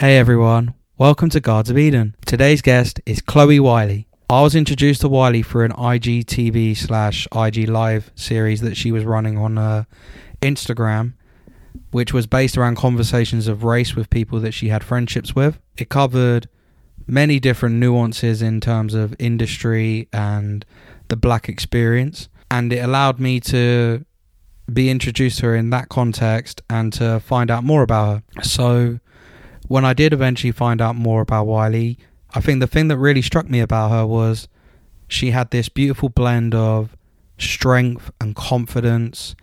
Hey everyone, welcome to Guards of Eden. Today's guest is Chloe Whylie. I was introduced to Whylie through an IGTV slash IG Live series that she was running on uh, Instagram, which was based around conversations of race with people that she had friendships with. It covered many different nuances in terms of industry and the black experience, and it allowed me to be introduced to her in that context and to find out more about her. So, when I did eventually find out more about Whylie, I think the thing that really struck me about her was she had this beautiful blend of strength and confidence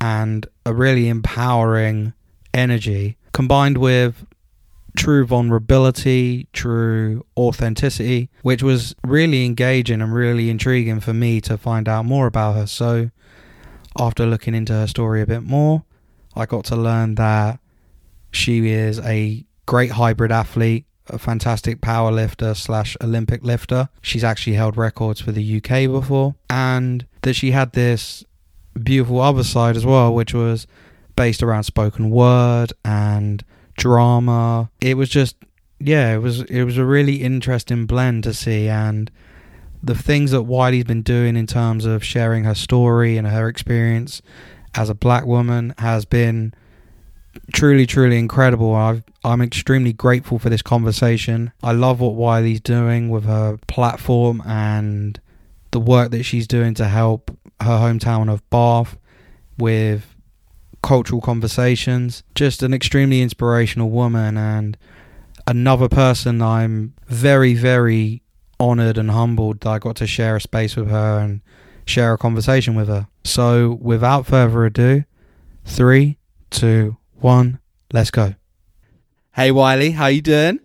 and a really empowering energy combined with true vulnerability, true authenticity, which was really engaging and really intriguing for me to find out more about her. So, after looking into her story a bit more, I got to learn that she is a great hybrid athlete, a fantastic power lifter slash Olympic lifter. She's actually held records for the UK before, and that she had this beautiful other side as well, which was based around spoken word and drama. It was just yeah, it was it was a really interesting blend to see and the things that Whylie's been doing in terms of sharing her story and her experience as a black woman has been truly, truly incredible. i am extremely grateful for this conversation. I love what Whylie's doing with her platform and the work that she's doing to help her hometown of Bath with cultural conversations. Just an extremely inspirational woman and another person I'm very, very honored and humbled that I got to share a space with her and share a conversation with her. So, without further ado, three, two, one, let's go. Hey Whylie, how you doing?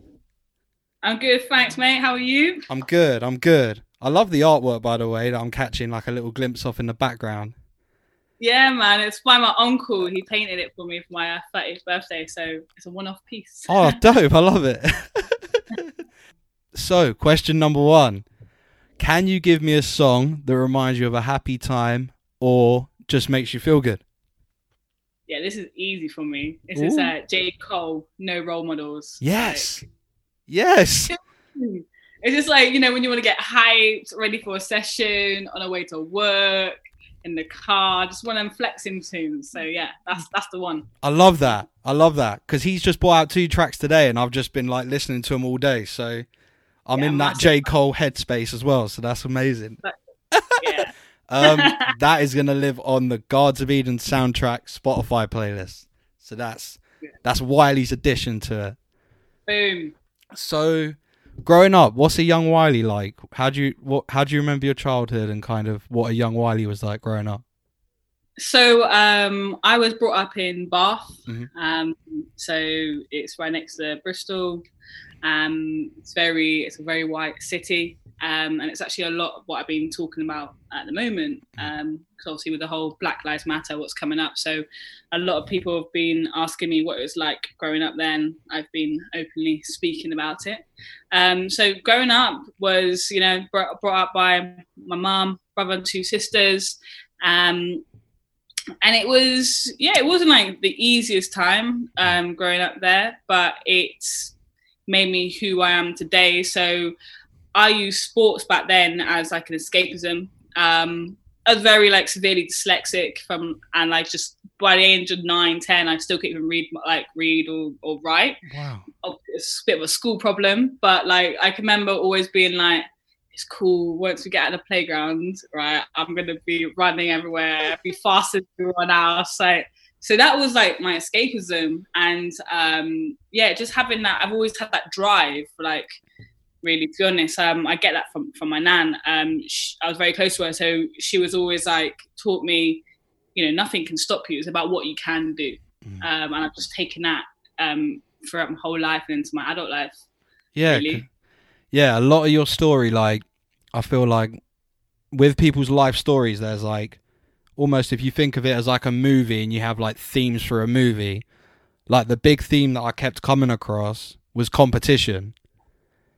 I'm good, thanks, mate. How are you? I'm good. I'm good. I love the artwork, by the way, that I'm catching like a little glimpse of in the background. Yeah, man, it's by my uncle. He painted it for me for my uh, 30th birthday, so it's a one-off piece. Oh, dope! I love it. so, question number one: Can you give me a song that reminds you of a happy time or just makes you feel good? Yeah, this is easy for me. This Ooh. is uh, J. Cole, No Role Models. Yes. Like, yes. It's just like, you know, when you want to get hyped, ready for a session, on a way to work, in the car, just one of them flexing tunes. So yeah, that's that's the one. I love that. I love that because he's just brought out two tracks today, and I've just been like listening to him all day. So I'm yeah, in that J Cole headspace as well. So that's amazing. yeah. Um, that is gonna live on the Guards of Eden soundtrack Spotify playlist. So that's that's Whylie's addition to it. Boom. So, growing up, what's a young Whylie like? How do you what? How do you remember your childhood and kind of what a young Whylie was like growing up? So um, I was brought up in Bath. Mm-hmm. Um, so it's right next to Bristol. Um, it's very it's a very white city. Um, and it's actually a lot of what I've been talking about at the moment. Um, obviously, with the whole Black Lives Matter, what's coming up, so a lot of people have been asking me what it was like growing up. Then I've been openly speaking about it. Um, so growing up was, you know, brought, brought up by my mom, brother, and two sisters. Um, and it was, yeah, it wasn't like the easiest time um, growing up there, but it's made me who I am today. So I used sports back then as like an escapism. Um, I was very like severely dyslexic from and like just by the age of nine, ten, I still couldn't even read like read or, or write. Wow. It's a bit of a school problem, but like I can remember always being like, it's cool. Once we get out of the playground, right, I'm gonna be running everywhere, be faster than everyone else. Like so that was like my escapism and um yeah, just having that I've always had that drive like really to be honest um, i get that from from my nan um, she, i was very close to her so she was always like taught me you know nothing can stop you it's about what you can do mm. um, and i've just taken that um, throughout my whole life and into my adult life yeah really. yeah a lot of your story like i feel like with people's life stories there's like almost if you think of it as like a movie and you have like themes for a movie like the big theme that i kept coming across was competition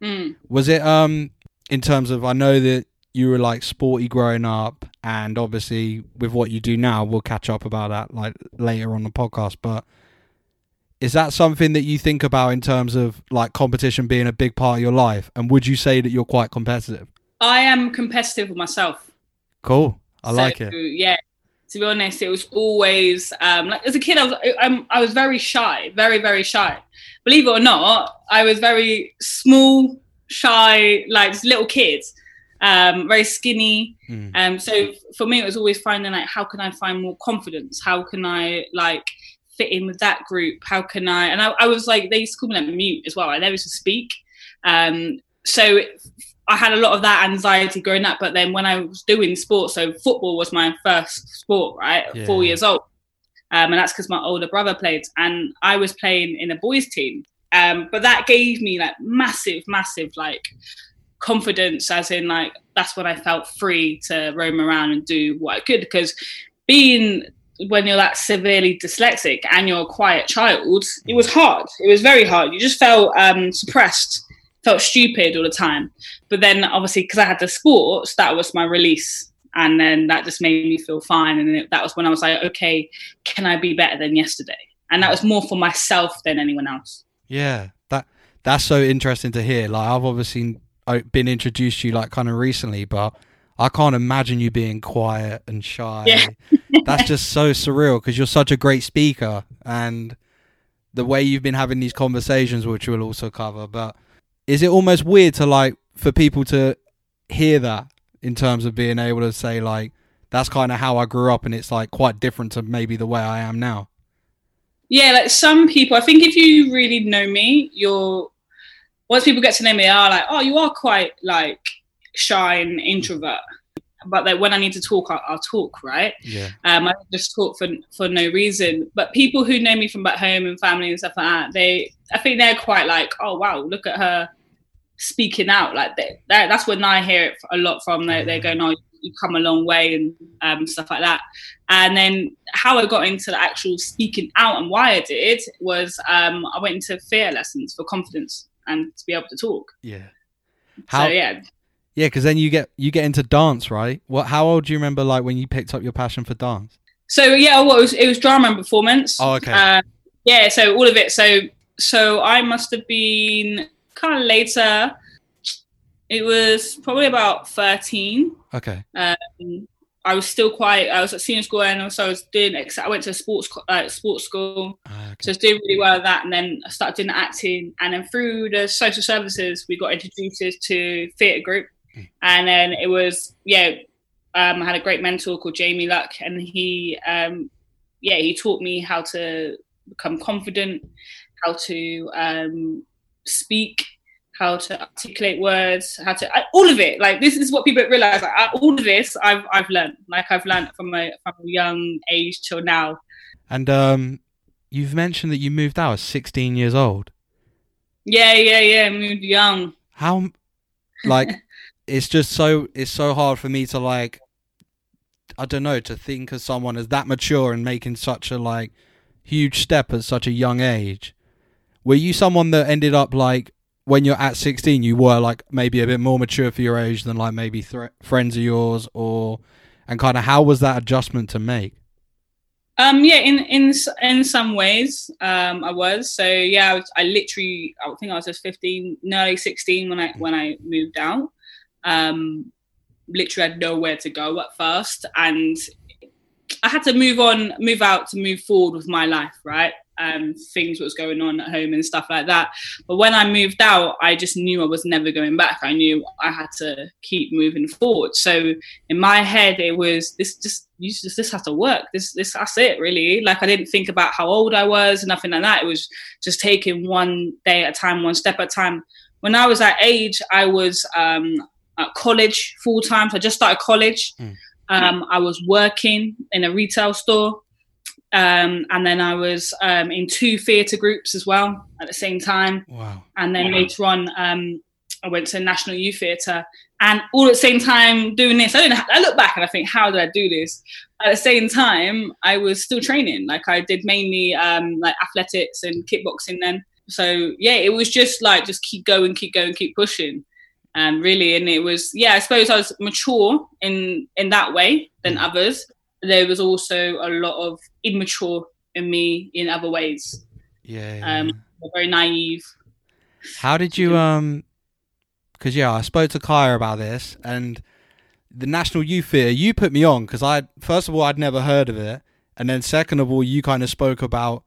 Mm. Was it um in terms of I know that you were like sporty growing up and obviously with what you do now we'll catch up about that like later on the podcast but is that something that you think about in terms of like competition being a big part of your life? And would you say that you're quite competitive? I am competitive with myself. Cool. I so, like it. Yeah. To be honest, it was always um, like as a kid, I was I'm, I was very shy, very very shy. Believe it or not, I was very small, shy, like just little kids, um, very skinny. Mm. Um, so for me, it was always finding like how can I find more confidence? How can I like fit in with that group? How can I? And I, I was like, they used to call me like mute as well. I never used to speak. Um, so I had a lot of that anxiety growing up. But then when I was doing sports, so football was my first sport, right? Yeah. Four years old. Um, and that's because my older brother played, and I was playing in a boys' team. Um, but that gave me like massive, massive like confidence, as in like that's when I felt free to roam around and do what I could. Because being when you're that severely dyslexic and you're a quiet child, it was hard. It was very hard. You just felt um, suppressed, felt stupid all the time. But then, obviously, because I had the sports, that was my release, and then that just made me feel fine. And it, that was when I was like, okay, can I be better than yesterday? And that was more for myself than anyone else. Yeah, that that's so interesting to hear. Like I've obviously uh, been introduced to you like kind of recently, but I can't imagine you being quiet and shy. Yeah. That's just so surreal because you're such a great speaker and the way you've been having these conversations, which we'll also cover. But is it almost weird to like for people to hear that in terms of being able to say like that's kind of how I grew up and it's like quite different to maybe the way I am now? Yeah, like some people, I think if you really know me, you're once people get to know me, they are like, oh, you are quite like shy and introvert. But that when I need to talk, I'll, I'll talk, right? Yeah. Um, I just talk for for no reason. But people who know me from back home and family and stuff like that, they, I think they're quite like, oh wow, look at her speaking out. Like they, that's when I hear it a lot from. They, they're going, oh, you come a long way and um, stuff like that. And then how I got into the actual speaking out and why I did was um, I went into fear lessons for confidence and to be able to talk. Yeah. How, so yeah. Yeah, because then you get you get into dance, right? What? How old do you remember? Like when you picked up your passion for dance? So yeah, well, it was, it was drama and performance. Oh, okay. Uh, yeah, so all of it. So so I must have been kind of later. It was probably about thirteen. Okay. Um, I was still quite. I was at senior school and also I was doing. I went to sports uh, sports school, ah, okay. so I was doing really well at that. And then I started doing acting, and then through the social services, we got introduced to theatre group, mm. and then it was yeah. Um, I had a great mentor called Jamie Luck, and he um, yeah he taught me how to become confident, how to um, speak how to articulate words, how to I, all of it. Like this is what people realize. Like I, all of this, I've I've learned. Like I've learned from a from a young age till now. And um, you've mentioned that you moved out at 16 years old. Yeah, yeah, yeah. Moved young. How, like, it's just so it's so hard for me to like. I don't know to think of someone as that mature and making such a like huge step at such a young age. Were you someone that ended up like when you're at 16 you were like maybe a bit more mature for your age than like maybe th- friends of yours or and kind of how was that adjustment to make? Um yeah in in in some ways um i was. So yeah i, was, I literally i think i was just 15 nearly 16 when i when i moved out. Um literally had nowhere to go at first and i had to move on move out to move forward with my life right um, things was going on at home and stuff like that. But when I moved out, I just knew I was never going back. I knew I had to keep moving forward. So in my head, it was this just you just this has to work. This this that's it really. Like I didn't think about how old I was, nothing like that. It was just taking one day at a time, one step at a time. When I was that age, I was um, at college full time. So I just started college. Mm. Um, I was working in a retail store. Um, and then I was um, in two theatre groups as well at the same time. Wow. And then wow. later on, um, I went to National Youth Theatre. And all at the same time doing this, I don't I look back and I think, how did I do this? At the same time, I was still training. Like I did mainly um, like athletics and kickboxing then. So yeah, it was just like, just keep going, keep going, keep pushing. Um, really, and it was, yeah, I suppose I was mature in in that way than mm. others there was also a lot of immature in me in other ways. Yeah. yeah. Um, very naive. How did you um? Because yeah, I spoke to Kaya about this and the National Youth Theatre. You put me on because I first of all I'd never heard of it, and then second of all you kind of spoke about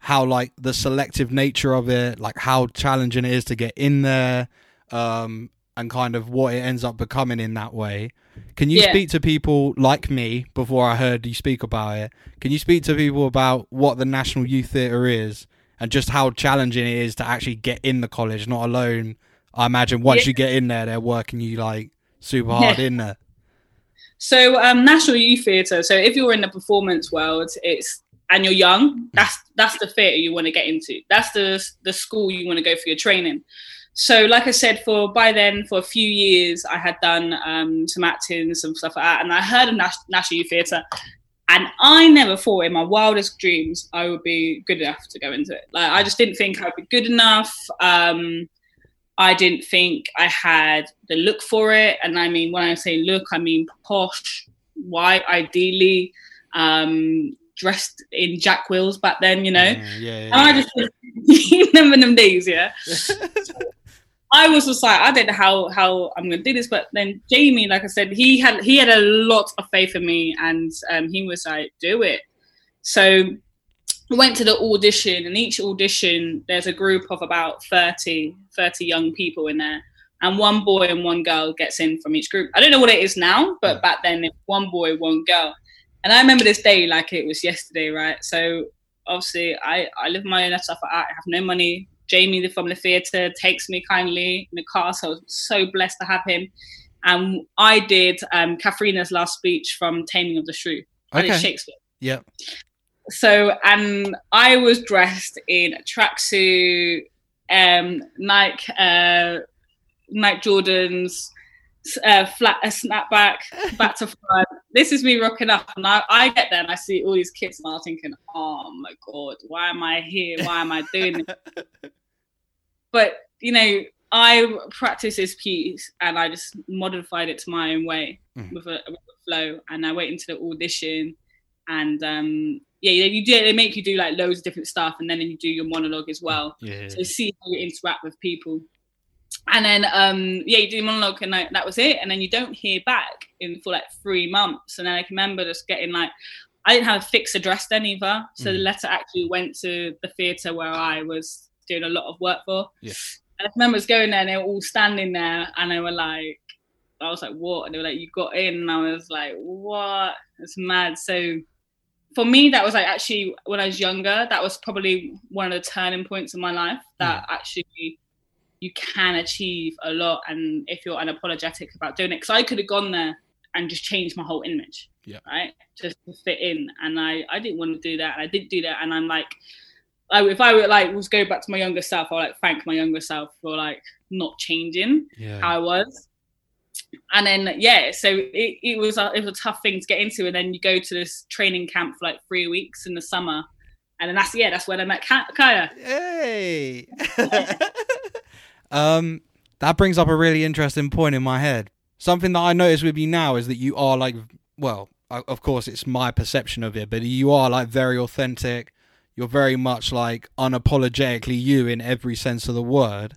how like the selective nature of it, like how challenging it is to get in there, um, and kind of what it ends up becoming in that way. Can you yeah. speak to people like me before I heard you speak about it? Can you speak to people about what the National Youth Theatre is and just how challenging it is to actually get in the college, not alone? I imagine once yeah. you get in there, they're working you like super hard yeah. in there. So um, National Youth Theatre. So if you're in the performance world, it's and you're young, that's that's the theatre you want to get into. That's the the school you want to go for your training. So, like I said, for by then for a few years, I had done um, some acting, some stuff like that, and I heard of Nas- National Youth Theatre, and I never thought in my wildest dreams I would be good enough to go into it. Like I just didn't think I'd be good enough. Um, I didn't think I had the look for it, and I mean when I say look, I mean posh, white, ideally. Um, dressed in Jack Wills back then, you know. Yeah, yeah, yeah. And I just remember them days, yeah. I was just like, I don't know how how I'm gonna do this, but then Jamie, like I said, he had he had a lot of faith in me, and um, he was like, do it. So I went to the audition, and each audition there's a group of about 30, 30 young people in there, and one boy and one girl gets in from each group. I don't know what it is now, but back then it one boy, one girl. And I remember this day like it was yesterday, right? So obviously I, I live my own stuff. I have no money. Jamie from the theatre takes me kindly in the car, so I was so blessed to have him. And I did um, Katharina's last speech from Taming of the Shrew. I okay. did Shakespeare. Yeah. So and I was dressed in a tracksuit, um, Nike, uh, Nike Jordans, uh, flat a snapback, back to front. This is me rocking up, and I, I get there and I see all these kids, and I'm thinking, "Oh my god, why am I here? Why am I doing this?" but you know, I practice this piece, and I just modified it to my own way mm. with, a, with, a, flow, and I went into the audition, and um, yeah, you do. They make you do like loads of different stuff, and then you do your monologue as well. Yeah. So see how you interact with people and then um yeah you do monologue and that was it. And then you don't hear back in for like three months. And then i can remember just getting like i didn't have a fixed address then either. So mm. the letter actually went to the theatre where i was doing a lot of work for. Yeah. and i remember was going there and they were all standing there and they were like i was like what? And they were like you got in. And i was like what? It's mad. So for me that was like actually when i was younger that was probably one of the turning points in my life that mm. actually you can achieve a lot and if you're unapologetic about doing it because i could have gone there and just changed my whole image yeah. right? Just to fit in and i i didn't want to do that and i didn't do that and i'm like I, if i were like was go back to my younger self i'll like thank my younger self for like not changing yeah. how i was. And then yeah so it, it was a, it was a tough thing to get into and then you go to this training camp for like three weeks in the summer and then that's yeah that's when i met kaya. Hey Um, that brings up a really interesting point in my head. Something that I notice with you now is that you are like, well, of course it's my perception of it, but you are like very authentic. You're very much like unapologetically you in every sense of the word.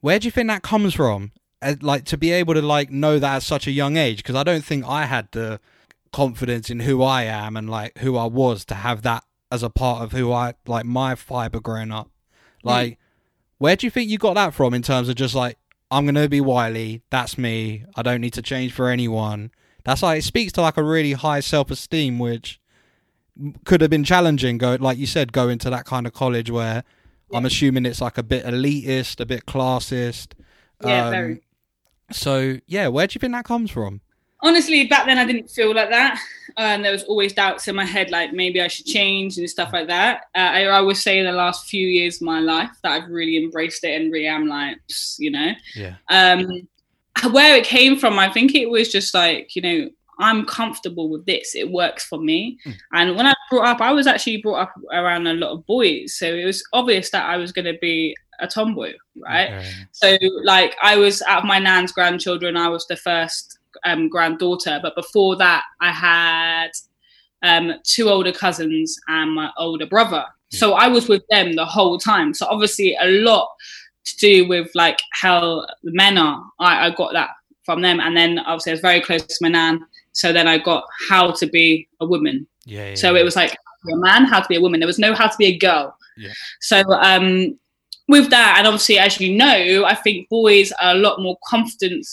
Where do you think that comes from? Like to be able to like know that at such a young age, because I don't think I had the confidence in who I am and like who I was to have that as a part of who I like my fiber growing up. Like. Mm where do you think you got that from in terms of just like I'm gonna be Whylie, that's me. I don't need to change for anyone. That's like it speaks to like a really high self esteem, which could have been challenging. Go like you said, go into that kind of college where yeah. I'm assuming it's like a bit elitist, a bit classist. Yeah, um, very. So yeah, where do you think that comes from? honestly, back then I didn't feel like that. And there was always doubts in my head, like maybe I should change and stuff like that. Uh, I, I would say in the last few years of my life that I've really embraced it and really am like, you know. Yeah. Um, where it came from, I think it was just like, you know, I'm comfortable with this. It works for me. Mm. And when I brought up, I was actually brought up around a lot of boys. So it was obvious that I was going to be a tomboy, right? Okay. So, like, I was out of my nan's grandchildren, I was the first um, granddaughter. But before that, I had um, two older cousins and my older brother. So I was with them the whole time. So obviously a lot to do with like how the men are. I, I got that from them. And then obviously I was very close to my nan. So then I got how to be a woman. Yeah. yeah so it was like a man, how to be a woman. There was no how to be a girl. Yeah. So um with that, and obviously as you know, I think boys are a lot more confident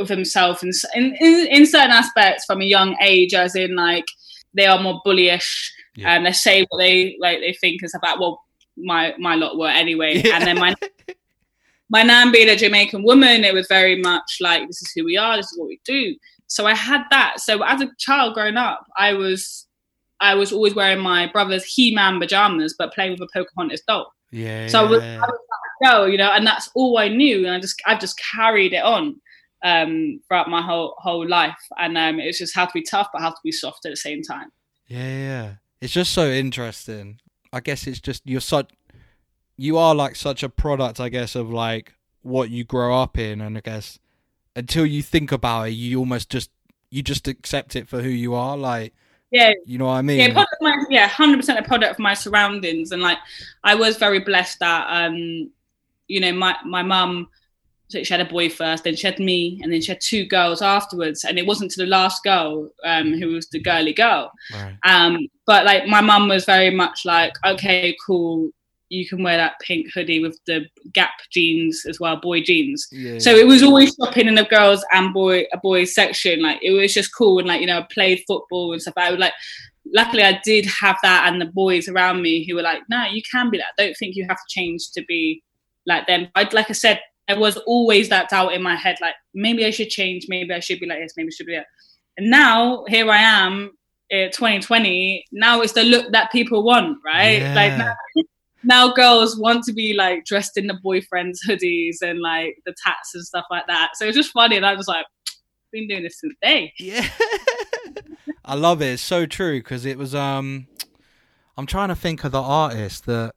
of themselves in, in, in certain aspects from a young age, as in like they are more bullyish Yeah. and they say what they like they think is about well my my lot were anyway Yeah. and then my my nan being a jamaican woman it was very much like this is who we are this is what we do so i had that so as a child growing up i was i was always wearing my brother's he-man pajamas but playing with a pocahontas doll yeah. so I was. I was girl, you know, and that's all I knew, and I just I just carried it on um, throughout my whole whole life, and um, it's just how to be tough, but how to be soft at the same time. Yeah, yeah. It's just so interesting. I guess it's just you're such you are like such a product, I guess, of like what you grow up in and I guess until you think about it, you almost just you just accept it for who you are, like Yeah, you know what I mean? yeah, product of my, yeah, hundred percent a product of my surroundings, and like I was very blessed that um, you know, my my mum. So she had a boy first, then she had me, and then she had two girls afterwards. And it wasn't to the last girl, um, who was the girly girl. Right. Um, but like my mum was very much like, okay, cool, you can wear that pink hoodie with the Gap jeans as well, boy jeans. Yeah. So it was always shopping in the girls and boy a boys section. Like it was just cool and like you know played football and stuff. I would like. Luckily, I did have that, and the boys around me who were like, "No, you can be that. Don't think you have to change to be like them." I like I said, there was always that doubt in my head, like maybe I should change, maybe I should be like this, maybe I should be that. And now here I am, uh, 2020. Now it's the look that people want, right? Like now, now girls want to be like dressed in the boyfriend's hoodies and like the tats and stuff like that. So it's just funny, and I was like, been doing this since day. Yeah. I love it. It's so true because it was um I'm trying to think of the artist that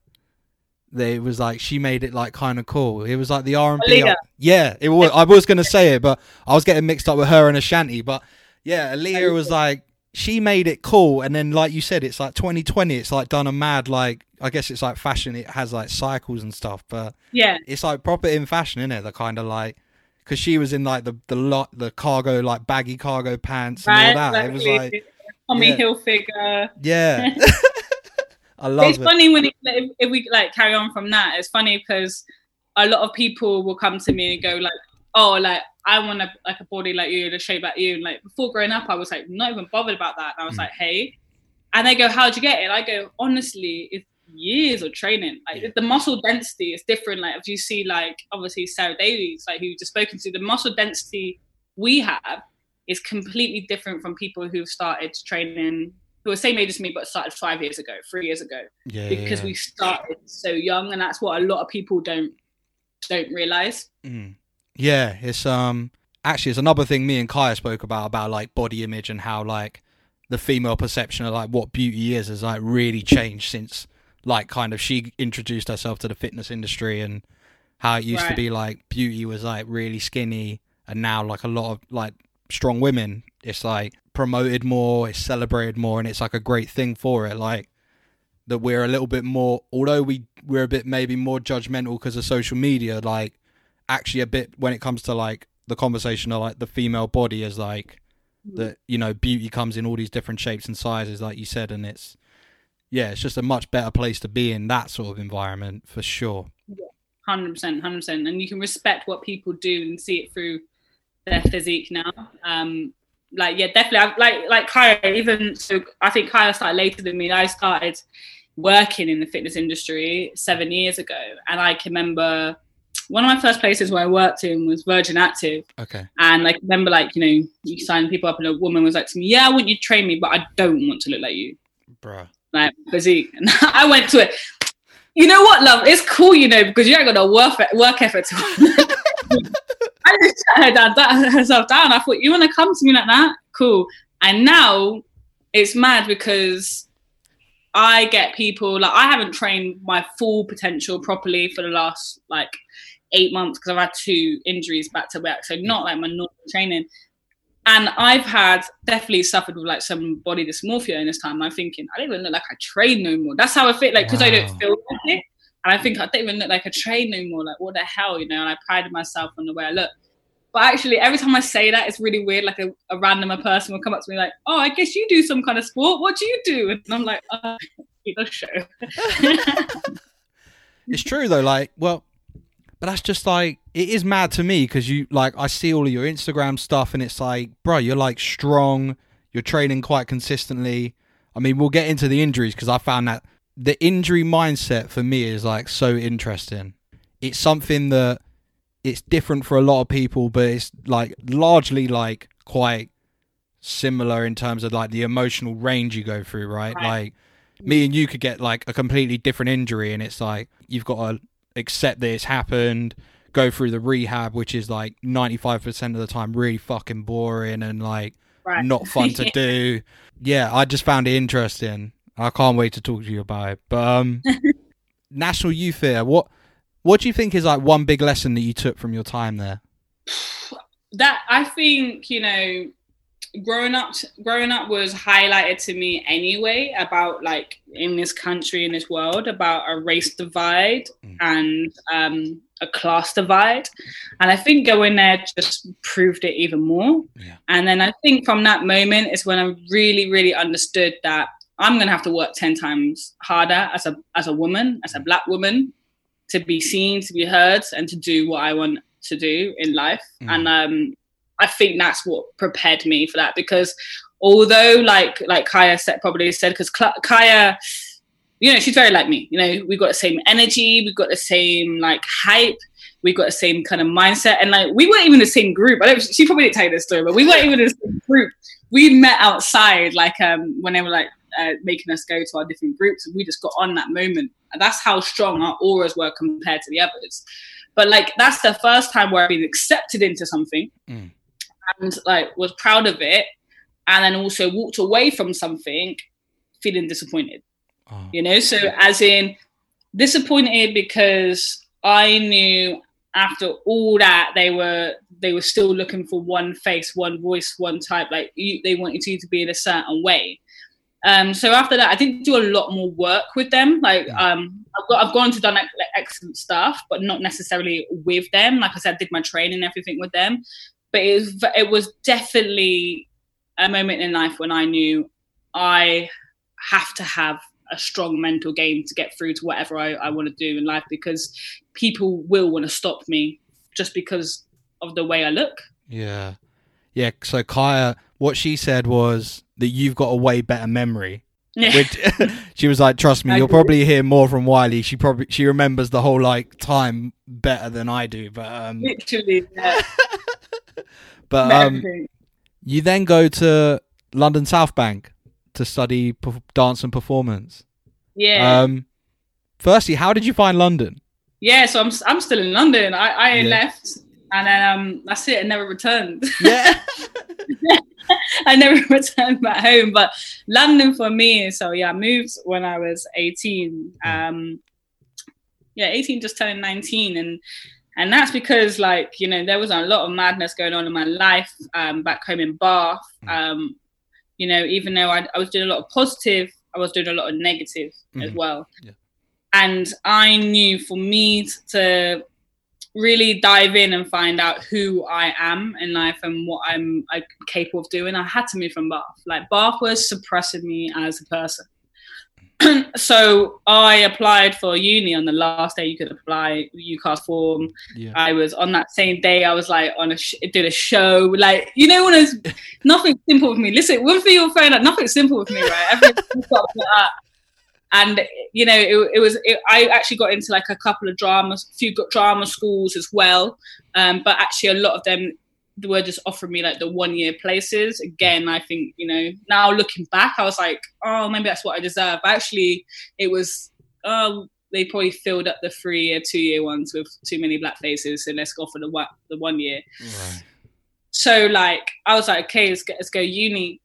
they was like she made it like kind of cool. It was like the R&B. Yeah, it was I was going to say it but I was getting mixed up with her and Ashanti, but yeah, Aaliyah was like she made it cool and then like you said it's like 2020 it's like done a mad like I guess it's like fashion it has like cycles and stuff, but Yeah, it's like proper in fashion, isn't it? The kind of like because she was in like the the lot the cargo like baggy cargo pants and right. all that. It was like Tommy yeah. Hilfiger. yeah, I love it's it. funny when it, if, if we like carry on from that. It's funny because a lot of people will come to me and go like, "Oh, like I want a like a body like you, a shape like you." And like before growing up, I was like not even bothered about that. And I was Mm. like, "Hey," and they go, "How'd you get it?" And I go, "Honestly, it's years of training. Like Yeah. the muscle density is different. Like if you see like obviously Sarah Davies, like who you just spoken to, the muscle density we have is completely different from people who've started training." Who are same age as me, but started five years ago, three years ago Yeah, because yeah. we started so young and that's what a lot of people don't don't realize Mm. Yeah, it's um actually it's another thing me and Kaya spoke about about like body image and how like the female perception of like what beauty is has like really changed since like kind of she introduced herself to the fitness industry and how it used to be like beauty was like really skinny and now like a lot of like strong women it's like promoted more it's celebrated more and it's like a great thing for it like that we're a little bit more although we we're a bit maybe more judgmental because of social media like actually a bit when it comes to like the conversation of like the female body is like that you know beauty comes in all these different shapes and sizes like you said and it's yeah it's just a much better place to be in that sort of environment for sure. 100% 100% and you can respect what people do and see it through their physique now. Um like yeah definitely I've, like like Kaya even so I think Kaya started later than me I started working in the fitness industry seven years ago and I can remember one of my first places where I worked in was Virgin Active okay And like remember, like you know, you sign people up, and a woman was like to me, "Yeah, I want you to train me, but I don't want to look like you, bruh like physique." And I went to it. You know what, love? It's cool, you know, because you ain't got no work work effort. I just down, that herself down. I thought, you want to come to me like that? Cool. And now it's mad because I get people like I haven't trained my full potential properly for the last like eight months because I've had two injuries back to back. So not like my normal training. and I've had definitely suffered with like some body dysmorphia in this time. I'm thinking I don't even look like I train no more. That's how I feel like because wow. I don't feel like it, and I think I don't even look like a train no more. Like what the hell, you know? And I prided myself on the way I look. But actually, every time I say that, it's really weird. Like a, a random person will come up to me like, "Oh, I guess you do some kind of sport. What do you do?" And I'm like, "Oh, show." it's true though. Like, well, but that's just like it is mad to me because you like I see all of your Instagram stuff and it's like, bro, you're like strong. You're training quite consistently. I mean, we'll get into the injuries because I found that the injury mindset for me is like so interesting. It's something that it's different for a lot of people, but it's like largely like quite similar in terms of like the emotional range you go through, right? right. Like me and you could get like a completely different injury, and it's like you've got to accept that it's happened, go through the rehab, which is like ninety five percent of the time really fucking boring and like right. not fun to do. Yeah, I just found it interesting. I can't wait to talk to you about it. But um, National Youth Theatre, what what do you think is like one big lesson that you took from your time there? That I think you know, growing up, growing up was highlighted to me anyway about like in this country in this world about a race divide mm. and um, a class divide, and I think going there just proved it even more. Yeah. And then I think from that moment is when I really, really understood that I'm gonna have to work ten times harder as a as a woman, as a black woman, to be seen, to be heard, and to do what I want to do in life. Mm. And um, I think that's what prepared me for that because although like like Kaya said probably said because Kaya you know she's very like me you know we've got the same energy we've got the same like hype we've got the same kind of mindset and like we weren't even the same group I don't she probably didn't tell you this story but we weren't even the same group we met outside like um when they were like uh, making us go to our different groups and we just got on that moment and that's how strong our auras were compared to the others. But like that's the first time where I've been accepted into something mm. and like was proud of it and then also walked away from something feeling disappointed. Oh. You know, so as in disappointed because I knew after all that they were they were still looking for one face, one voice, one type. Like you, they wanted you to be in a certain way. Um, so after that, I didn't do a lot more work with them. Like um, I've, got, I've gone to done like, excellent stuff, but not necessarily with them. Like I said, I did my training and everything with them. But it was it was definitely a moment in life when I knew I have to have a strong mental game to get through to whatever I, I want to do in life because people will want to stop me just because of the way I look. Yeah. Yeah. So Kaya, what she said was that you've got a way better memory. Yeah. Which, she was like, "Trust me, you'll probably hear more from Whylie. She probably she remembers the whole like time better than I do." But um, literally, yeah. but um, you then go to London South Bank to study dance and performance. Yeah. Um, firstly, how did you find London? Yeah, so I'm I'm still in London. I I yeah. left and then um, that's it. I never returned. Yeah. I never returned back home. But London for me, so yeah, I moved when I was 18. Um, yeah, 18 just turning 19. And and that's because like, you know, there was a lot of madness going on in my life um, back home in Bath. Mm. Um, you know, even though I, I, was doing a lot of positive, I was doing a lot of negative mm. as well. Yeah. And I knew for me to really dive in and find out who I am in life and what I'm, I'm capable of doing, I had to move from Bath. Like Bath was suppressing me as a person. so I applied for uni on the last day you could apply UCAS form. Yeah. I was on that same day. I was like on a sh- did a show. Like you know when it's nothing simple with me. Listen, one thing you'll find out nothing simple with me, right? Everything and you know it, it was it, i actually got into like a couple of dramas a few drama schools as well. Um, but actually a lot of them were just offering me like the one year places. Again i think you know now looking back i was like oh maybe that's what i deserve. But actually it was oh they probably filled up the three year two year ones with too many black faces so let's go for the one the one year right. so like i was like okay let's, get, let's go uni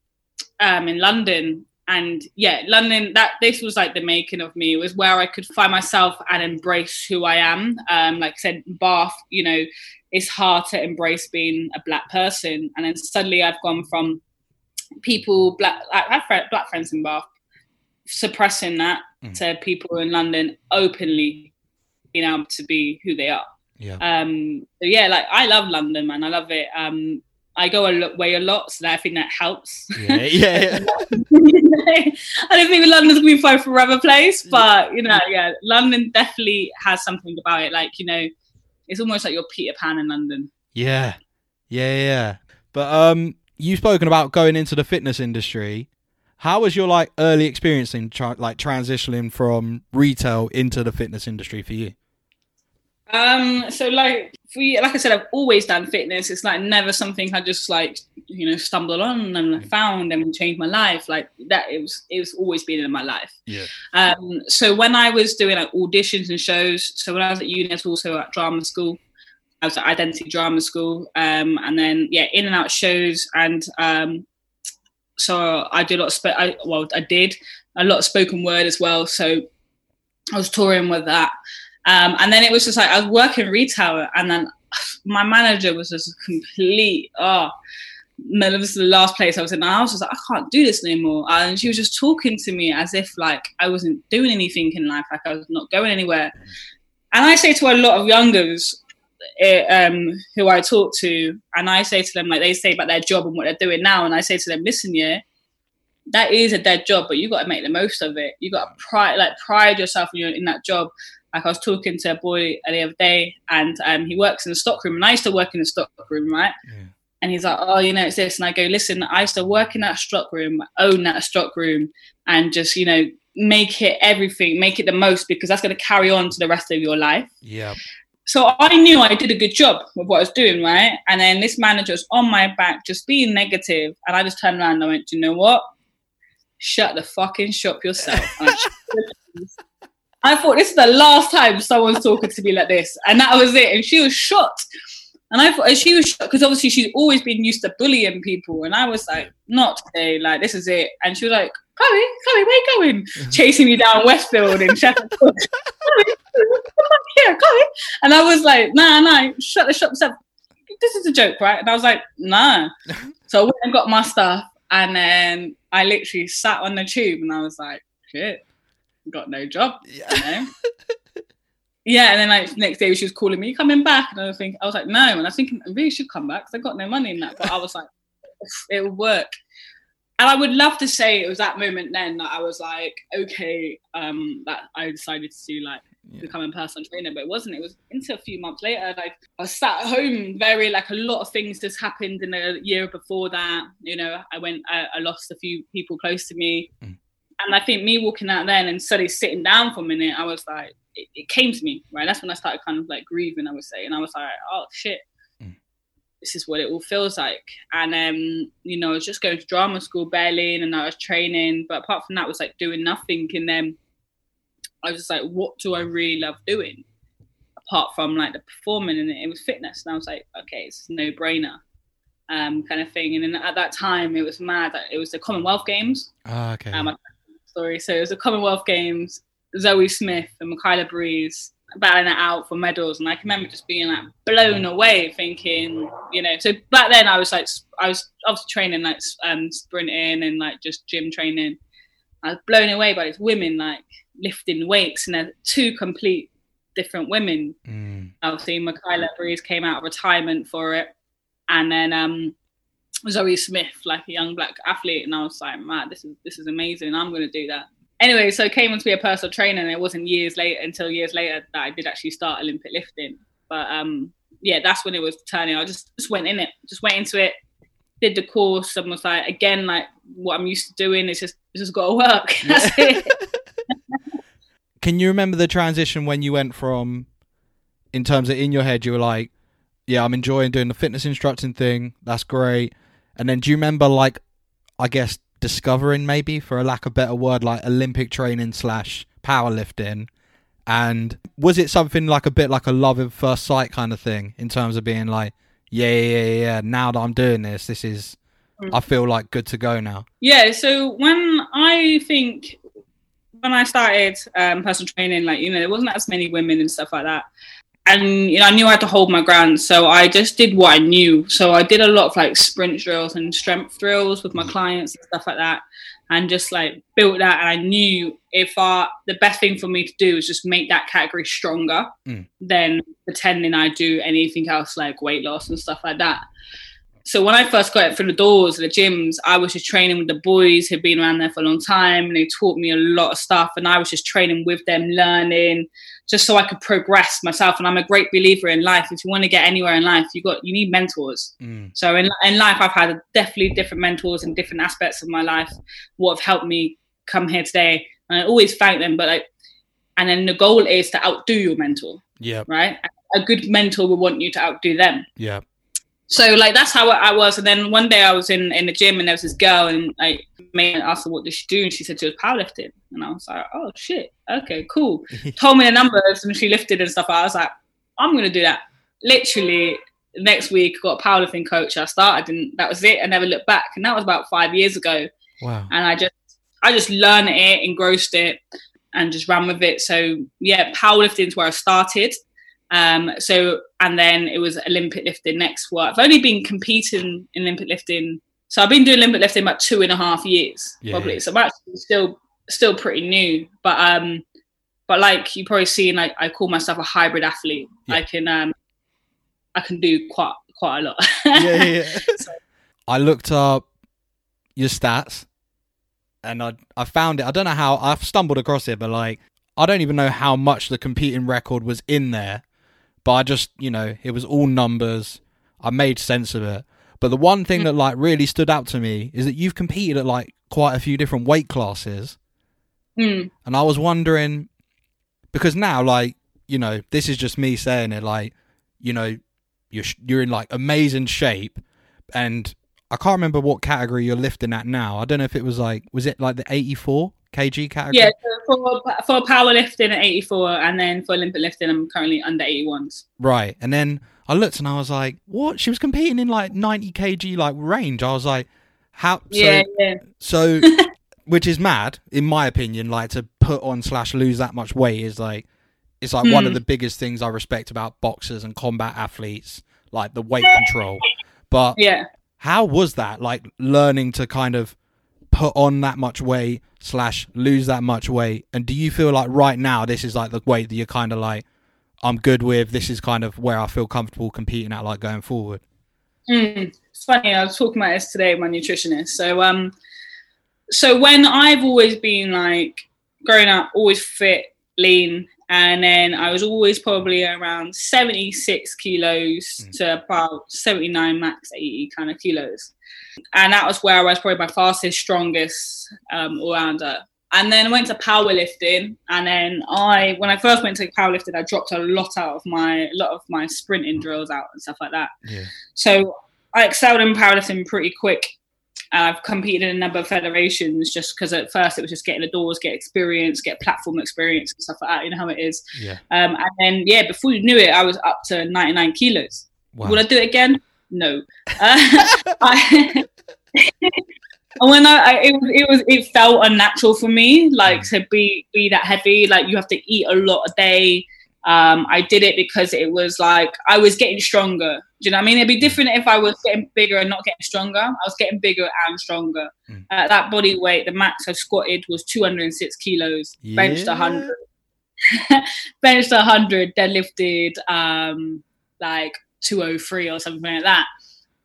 um, in london and yeah london that this was like the making of me it was where i could find myself and embrace who i am um, like i said bath you know it's hard to embrace being a black person. And then suddenly I've gone from people black I have black friends in Bath suppressing that mm. to people in London openly being able to be who they are. Yeah. Um. So yeah, like I love London, man. I love it. Um. I go away a lot, so that I think that helps. Yeah, yeah. yeah. I don't think London's gonna be a forever place, but you know, yeah, London definitely has something about it. Like you know, it's almost like you're Peter Pan in London. Yeah, yeah, yeah. But um, you've spoken about going into the fitness industry. How was your like early experience in tra- like transitioning from retail into the fitness industry for you? Um, so like for you, like I said, I've always done fitness. It's like never something I just like you know stumbled on and mm. found and changed my life. Like that, it was it was always been in my life. Yeah. Um. So when I was doing like auditions and shows, so when I was at uni, I was also at drama school. I was at Identity Drama School, um, and then yeah, in and out shows, and um, so I did a lot of sp- I, well, I did a lot of spoken word as well. So I was touring with that. Um, and then it was just like I was working retail, and then my manager was just complete. Oh, this is the last place I was in. And I was just like, I can't do this anymore. And she was just talking to me as if like I wasn't doing anything in life, like I was not going anywhere. And I say to a lot of youngers it, eh, um, who I talk to, and I say to them like they say about their job and what they're doing now, and I say to them, listen, yeah, that is a dead job, but you got to make the most of it. You got to pride like pride yourself in that job. Like I was talking to a boy the other day, and um, he works in the stockroom, and I used to work in the stockroom, right? Yeah. And he's like, "Oh, you know, it's this," and I go, "Listen, I used to work in that stockroom, own that stockroom, and just you know make it everything, make it the most because that's going to carry on to the rest of your life." Yeah. So I knew I did a good job with what I was doing, right? And then this manager was on my back, just being negative, and I just turned around and I went, "You know what? Shut the fucking shop yourself." I thought this is the last time someone's talking to me like this, and that was it. And she was shocked, and I thought and she was shocked because obviously she's always been used to bullying people, and I was like, not today, like this is it. And she was like, Chloe, Chloe, where you going? Chasing me down Westfield in Sheffield. Chloe, here, Chloe. And I was like, nah, nah, shut the shop yourself. This is a joke, right? And I was like, nah. so I went and got my stuff, and then I literally sat on the tube, and I was like, shit got no job. Yeah. You know? yeah, and then like next day she was calling me, coming back, and I was thinking, I was like, no, and I was thinking I really should come back because I got no money in that, but I was like, it will work. And I would love to say it was that moment then that I was like, okay, um, that I decided to like yeah. become a personal trainer, but it wasn't. It was into a few months later. Like I was sat at home, very like a lot of things just happened in the year before that. You know, I went, I, I lost a few people close to me. Mm and I think me walking out then and suddenly sitting down for a minute, I was like, it, it, came to me, right? That's when I started kind of like grieving, I would say. And I was like, oh shit, mm. this is what it all feels like. And, um, you know, I was just going to drama school barely and I was training. But apart from that, was like doing nothing. And then I was just like, what do I really love doing? Apart from like the performing and it, was fitness. And I was like, okay, it's no brainer. Um, kind of thing. And then at that time, it was mad. It was the Commonwealth Games. Oh, okay. Um, story. So it was the Commonwealth Games, Zoe Smith and Michaela Breeze battling it out for medals. And I can remember just being like blown away, thinking, you know, so back then I was like, I was obviously training like um, sprinting and like just gym training. I was blown away by these women like lifting weights and they're two complete different women. Mm. Obviously, Michaela Breeze came out of retirement for it. And then um, Zoe Smith, like a young black athlete, and I was like, man, this is this is amazing. I'm going to do that. Anyway, so I came on to be a personal trainer, and it wasn't years later until years later that I did actually start Olympic lifting. But um, yeah, that's when it was turning. I just just went in it, just went into it, did the course, and was like, again, like what I'm used to doing. It's just it's just got to work. Can you remember the transition when you went from, in terms of in your head, you were like, yeah, I'm enjoying doing the fitness instructing thing. That's great. And then do you remember like I guess discovering maybe for a lack of better word like Olympic training slash powerlifting? And was it something like a bit like a love at first sight kind of thing in terms of being like, yeah, yeah, yeah, yeah. now that I'm doing this, this is mm. I feel like good to go now. Yeah, so when I think when I started um, personal training, like you know, there wasn't as many women and stuff like that, and you know, I knew I had to hold my ground, so I just did what I knew. So I did a lot of like sprint drills and strength drills with my clients and stuff like that, and just like built that. And I knew if uh, the best thing for me to do is just make that category stronger mm. than pretending I do anything else like weight loss and stuff like that. So when I first got it through the doors of the gyms, I was just training with the boys who'd been around there for a long time, and they taught me a lot of stuff. And I was just training with them, learning, just so I could progress myself. And I'm a great believer in life. If you want to get anywhere in life, you got you need mentors. Mm. So in in life, I've had definitely different mentors in different aspects of my life. What have helped me come here today, and I always thank them. But like, and then the goal is to outdo your mentor. Yeah. Right. A good mentor will want you to outdo them. Yeah so like that's how I was. And then one day I was in in the gym and there was this girl and I made asked her what did she do and she said she was powerlifting and I was like, oh shit, okay, cool. Told me the numbers and she lifted and stuff. I was like, I'm gonna do that. Literally next week, got a powerlifting coach. I started and that was it. I never looked back. And that was about five years ago. Wow. And I just I just learned it, engrossed it, and just ran with it. So yeah, powerlifting is where I started. Um, so and then it was Olympic lifting next. What I've only been competing in Olympic lifting, so I've been doing Olympic lifting about two and a half years yeah, probably. Yeah. So I'm actually still still pretty new, but um, but like you probably seen, like I call myself a hybrid athlete. Yeah. I can um, I can do quite quite a lot. yeah, yeah. so. I looked up your stats, and I I found it. I don't know how I've stumbled across it, but like I don't even know how much the competing record was in there but I just, you know, it was all numbers. I made sense of it. But the one thing that like really stood out to me is that you've competed at like quite a few different weight classes. Mm. And I was wondering because now like, you know, this is just me saying it like, you know, you're you're in like amazing shape and I can't remember what category you're lifting at now. I don't know if it was like was it like the 84? Kg category? Yeah, so for, for powerlifting at 84, and then for Olympic lifting, I'm currently under 81s. Right, and then I looked and I was like, what? She was competing in like 90 kg like range. I was like, how? So, yeah, yeah. So, which is mad in my opinion. Like to put on slash lose that much weight is like, it's like one of hmm. the biggest things I respect about boxers and combat athletes, like the weight control. But yeah, how was that? Like learning to kind of put on that much weight slash lose that much weight? And do you feel like right now this is like the weight that you're kind of like, I'm good with. This is kind of where I feel comfortable competing at, like going forward. Mm, it's funny. I was talking about this today with my nutritionist. So, um, so when I've always been like growing up, always fit, lean, and then I was always probably around 76 kilos mm. to about 79 max 80 kind of kilos and that was where I was probably my fastest, strongest um, all rounder. And then I went to powerlifting, and then I, when I first went to powerlifting, I dropped a lot out of my, a lot of my sprinting drills out and stuff like that. Yeah. So I excelled in powerlifting pretty quick. I've competed in a number of federations just because at first it was just getting the doors, get experience, get platform experience and stuff like that. You know how it is. Yeah. Um, and then yeah, before you knew it, I was up to 99 kilos. Wow. Would I do it again? No. Uh, I, and when I, I, it was it was it felt unnatural for me like to be be that heavy like you have to eat a lot a day. Um i did it because it was like i was getting stronger. Do you know what i mean? It'd be different if i was getting bigger and not getting stronger. I was getting bigger and stronger. Mm. uh, that body weight the max i squatted was 206 kilos. Yeah. benched 100 benched 100 deadlifted um like 203 or something like that.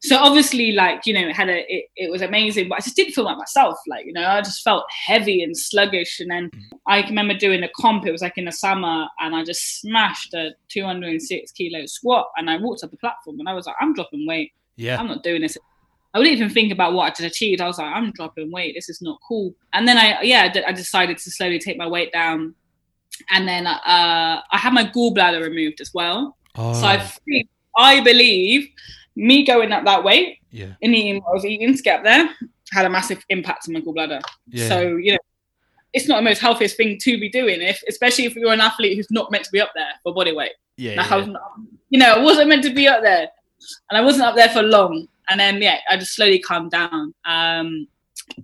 So obviously, like you know, it had a it, it was amazing, but I just didn't feel like myself. Like you know, I just felt heavy and sluggish. And then I remember doing a comp. It was like in the summer, and I just smashed a 206 kilo squat. And I walked up the platform, and I was like, I'm dropping weight. Yeah, I'm not doing this. I wouldn't even think about what I just achieved. I was like, I'm dropping weight. This is not cool. And then I, yeah, I decided to slowly take my weight down. And then uh, I had my gallbladder removed as well. Oh. So I freed I believe me going up that weight yeah. and eating what I was eating to get up there had a massive impact on my gallbladder. Yeah. So, you know, it's not the most healthiest thing to be doing, if especially if you're an athlete who's not meant to be up there for body weight. Yeah. Like yeah. I was not, you know, I wasn't meant to be up there. And I wasn't up there for long. And then yeah, I just slowly calmed down. Um,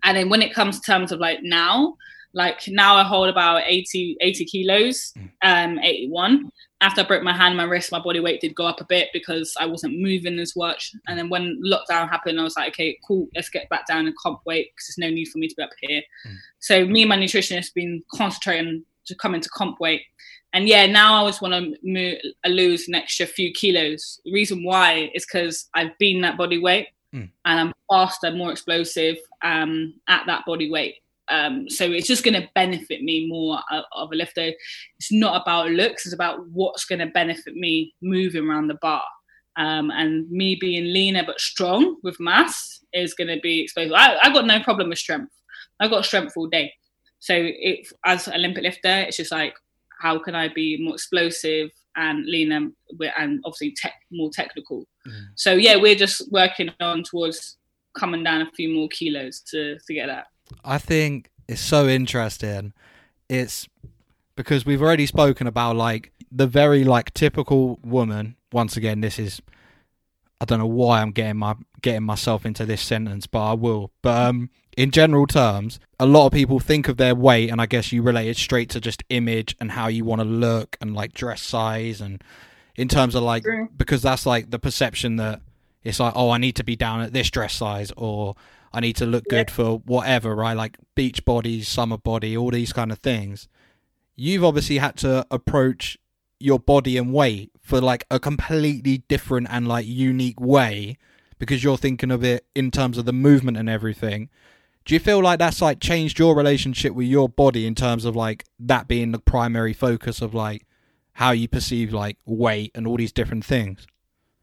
and then when it comes to terms of like now, Like now I hold about 80, 80 kilos, mm. um, 81. After I broke my hand, my wrist, my body weight did go up a bit because I wasn't moving as much. And then when lockdown happened, I was like, okay, cool, let's get back down and comp weight because there's no need for me to be up here. Mm. So me and my nutritionist have been concentrating to come into comp weight. And yeah, now I just want to lose an extra few kilos. The reason why is because I've been that body weight mm. and I'm faster, more explosive um, at that body weight. Um, so it's just going to benefit me more of a lifter. It's not about looks; it's about what's going to benefit me moving around the bar. Um, and me being leaner but strong with mass is going to be exposed. I, I got no problem with strength. I got strength all day. So if as Olympic lifter, it's just like how can I be more explosive and leaner and obviously tech, more technical. Mm. So yeah, we're just working on towards coming down a few more kilos to to get that. I think it's so interesting. It's because we've already spoken about like the very like typical woman. Once again, this is I don't know why I'm getting my getting myself into this sentence, but I will. But um, in general terms, a lot of people think of their weight, and I guess you relate it straight to just image and how you want to look and like dress size, and in terms of like because that's like the perception that it's like, oh, I need to be down at this dress size, or I need to look yeah. good for whatever, right? Like beach bodies, summer body, all these kind of things. You've obviously had to approach your body and weight for like a completely different and like unique way because you're thinking of it in terms of the movement and everything. Do you feel like that's like changed your relationship with your body in terms of like that being the primary focus of like how you perceive like weight and all these different things?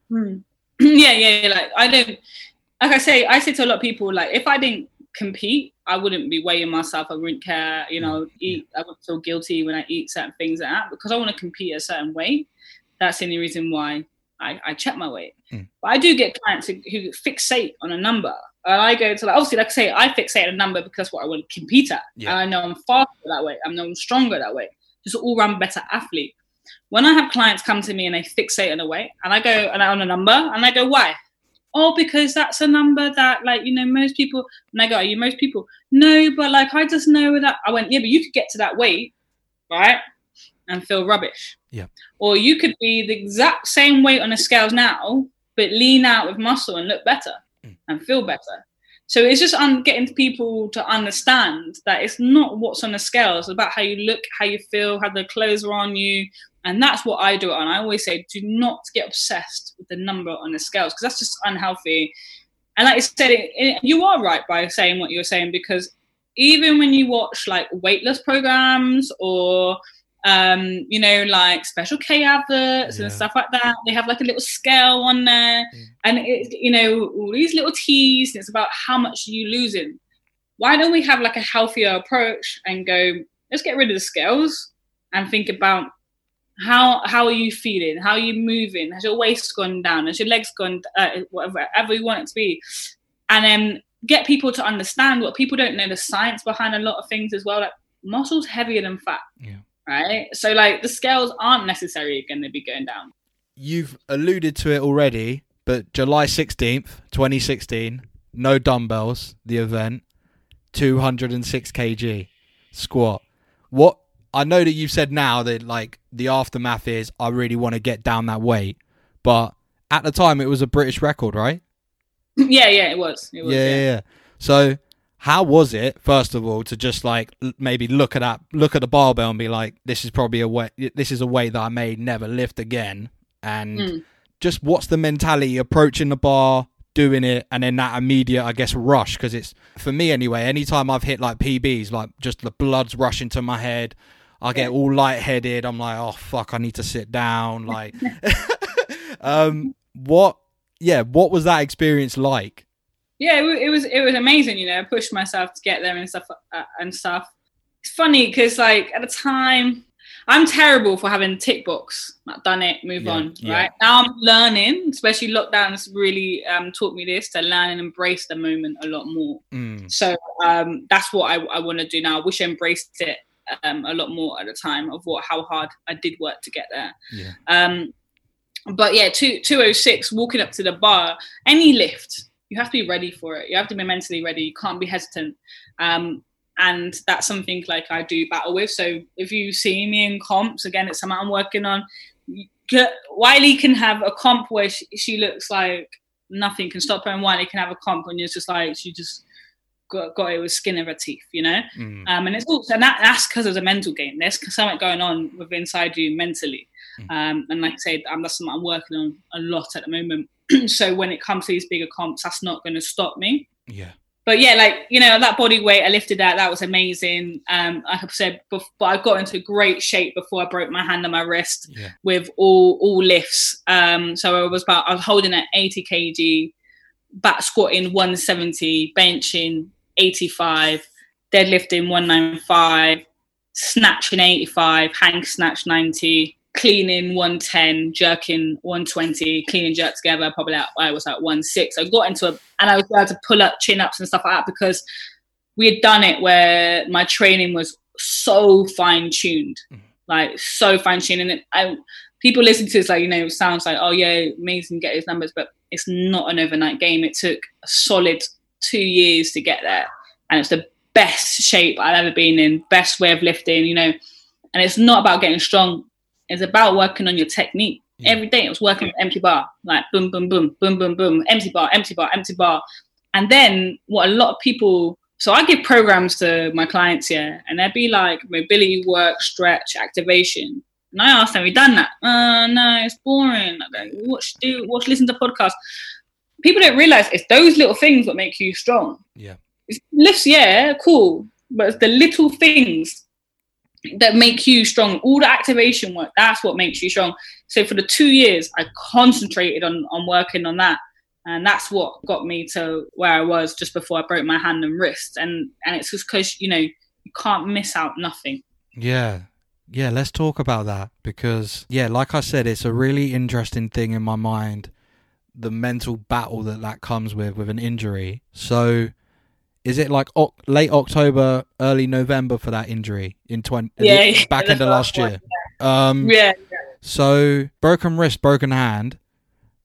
Hmm. yeah, yeah, like I don't like I say I say to a lot of people like if I didn't compete, I wouldn't be weighing myself. I wouldn't care, you know, mm, eat. I wouldn't feel guilty when I eat certain things like that because I want to compete a certain way. That's the only reason why I, I check my weight. Mm. But I do get clients who, who, fixate on a number. And I go to like, obviously, like I say, I fixate on a number because that's what I want to compete at. Yeah. And I know I'm faster that way. I know I'm stronger that way. Just all round better athlete. When I have clients come to me and they fixate on a weight, and I go and on a number, and I go, why? Oh, because that's a number that, like, you know, most people, and I go, are you most people? No, but like, I just know that. I went, yeah, but you could get to that weight, right? And feel rubbish. Yeah. Or you could be the exact same weight on the scales now, but lean out with muscle and look better mm. and feel better. So it's just un- getting people to understand that it's not what's on the scales, it's about how you look, how you feel, how the clothes are on you, and that's what I do. And I always say, do not get obsessed with the number on the scales because that's just unhealthy. And like I said, it, it, you are right by saying what you're saying because even when you watch like weightless programs or um, you know, like special K adverts yeah. and stuff like that. They have like a little scale on there, mm. and it, you know, all these little T's. And it's about how much you losing. Why don't we have like a healthier approach and go? Let's get rid of the scales and think about how how are you feeling? How are you moving? Has your waist gone down? Has your legs gone uh, whatever, whatever you want it to be? And then get people to understand what people don't know the science behind a lot of things as well. Like muscles heavier than fat. Yeah. Right. So like the scales aren't necessarily going to be going down. You've alluded to it already, but July sixteenth, twenty sixteen, no dumbbells. The event, two hundred and six kg squat. What I know that you've said now that like the aftermath is I really want to get down that weight, but at the time it was a British record, right? Yeah, yeah, it was. It was yeah, yeah, yeah. So how was it first of all to just like maybe look at that look at the barbell and be like this is probably a way this is a way that I may never lift again and mm. just what's the mentality approaching the bar doing it and then that immediate i guess rush because it's for me anyway anytime i've hit like pbs like just the blood's rushing to my head I get all lightheaded. I'm like, oh fuck, I need to sit down. Like, um, what? Yeah, what was that experience like? Yeah, it, it was it was amazing. You know, I pushed myself to get there and stuff uh, and stuff. It's funny because like at the time, I'm terrible for having tick box. Not done it, move yeah, on. Yeah. Right now, I'm learning. Especially lockdowns really um, taught me this to learn and embrace the moment a lot more. Mm. So um, that's what I, I want to do now. I wish I embraced it um, a lot more at the time of what how hard I did work to get there. Yeah. Um, but yeah, two two oh six walking up to the bar, any lift, you have to be ready for it. You have to be mentally ready. You can't be hesitant. Um, and that's something like I do battle with. So if you see me in comps, again, it's something I'm working on. Whylie can have a comp where she, she looks like nothing can stop her, and Whylie can have a comp and it's just like she just got, got it with skin of her teeth, you know. Mm. Um, and it's also and that, that's because of the mental game. There's something going on with inside you mentally, mm. um, and like I said, um, that's something I'm working on a lot at the moment. so when it comes to these bigger comps, that's not going to stop me. Yeah but yeah, like you know, that body weight, I lifted that. That was amazing. Um, like I said, but I got into great shape before I broke my hand and my wrist yeah. with all all lifts. Um, so I was about I was holding at 80 kg, back squatting 170, benching 85, deadlifting 195, snatching 85, hang snatch 90, cleaning 110, jerking 120, cleaning jerk together, probably like, I was like 1.6. I got into a, and I was able to pull up chin ups and stuff like that because we had done it where my training was so fine tuned, mm-hmm. like so fine tuned. And it, I, people listen to this like, you know, it sounds like, oh yeah, amazing, get his numbers, but it's not an overnight game. It took a solid two years to get there. And it's the best shape I've ever been in, best way of lifting, you know. And it's not about getting strong it's about working on your technique. Yeah. Every day it was working empty bar, like boom, boom, boom, boom, boom, boom, empty bar, empty bar, empty bar. And then what a lot of people so I give programs to my clients here, and they'd be like mobility work, stretch, activation. And I ask them, "Have you done that?" Uh, no, it's boring. Like, watch, do watch, listen to podcasts. People don't realize it's those little things that make you strong. Yeah, it's lifts, yeah, cool, but it's the little things that make you strong. All the activation work, that's what makes you strong. So for the two years, I concentrated on on working on that. And that's what got me to where I was just before I broke my hand and wrist. And and it's just because, you know, you can't miss out nothing. Yeah. Yeah, let's talk about that because yeah, like I said, it's a really interesting thing in my mind, the mental battle that that comes with with an injury. So is it like o- late October, early November for that injury in twenty? Yeah, yeah back into last year. Yeah. Um, yeah, yeah. So broken wrist, broken hand.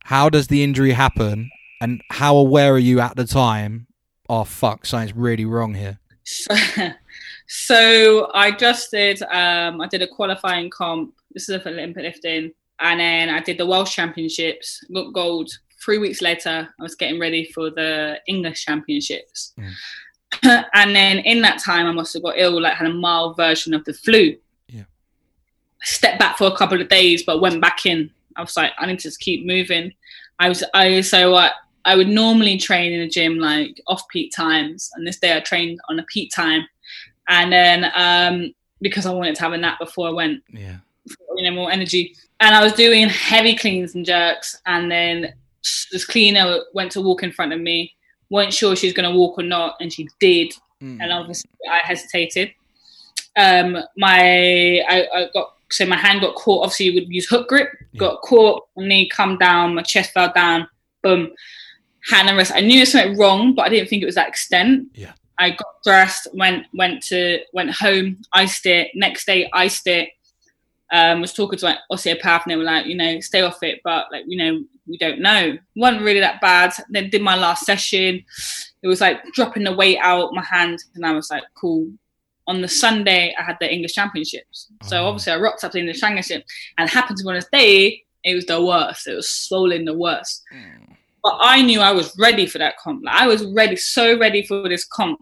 How does the injury happen, and how aware are you at the time? Oh fuck, something's really wrong here. So, so I just did. Um, I did a qualifying comp. This is for Olympic lifting, and then I did the Welsh Championships. Got gold three weeks later, I was getting ready for the English Championships. Mm. and then in that time, I must have got ill, like had a mild version of the flu. Yeah. I stepped back for a couple of days, but went back in. I was like, I need to just keep moving. I was, I so what I would normally train in a gym like off peak times, and this day I trained on a peak time, and then um, because I wanted to have a nap before I went, yeah, you know, more energy. And I was doing heavy cleans and jerks, and then this cleaner went to walk in front of me, weren't sure she was going to walk or not, and she did. Mm. And obviously, I hesitated. Um, my I, I, got so my hand got caught. Obviously, you would use hook grip. Yeah. Got caught, knee come down, my chest fell down. Boom, hand and wrist. I knew something wrong, but I didn't think it was that extent. Yeah. I got dressed, went went to went home, iced it. Next day, iced it um, was talking to like osteopath and they were like, you know, stay off it, but like, you know, we don't know. It wasn't really that bad. Then did my last session. It was like dropping the weight out my hand, and I was like, cool. On the Sunday, I had the English Championships. So oh. obviously, I rocked up to the English Championship, and happened to be on this day, it was the worst. It was swollen the worst. Mm. But I knew I was ready for that comp. Like, I was ready, so ready for this comp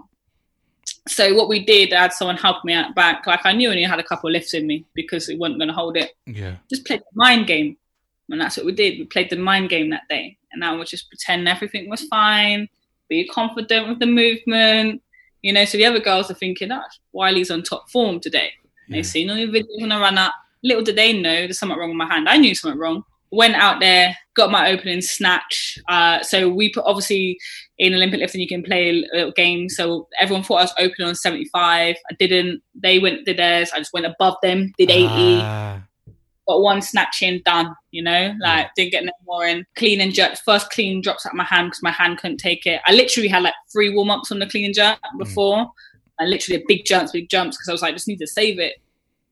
so what we did, I had someone help me out back. Like I knew I only had a couple of lifts in me because it wasn't going to hold it. Yeah. Just played the mind game, and that's what we did. We played the mind game that day, and I was just pretend everything was fine, be confident with the movement. You know, so the other girls are thinking, "Oh, Whylie's on top form today." Yeah. They've seen all your videos on the run up. Little did they know there's something wrong with my hand. I knew something wrong went out there, got my opening snatch. Uh, so we put obviously in Olympic lifting you can play a little game. So everyone thought I was opening on 75. I didn't. They went did theirs. I just went above them, did 80. Ah. Got one snatching done, you know, like yeah. didn't get no more in. Clean and jerk. First clean drops out my hand because my hand couldn't take it. I literally had like three warm ups on the clean and jerk mm. before. Mm. And literally had big jumps, big jumps because I was like, just need to save it.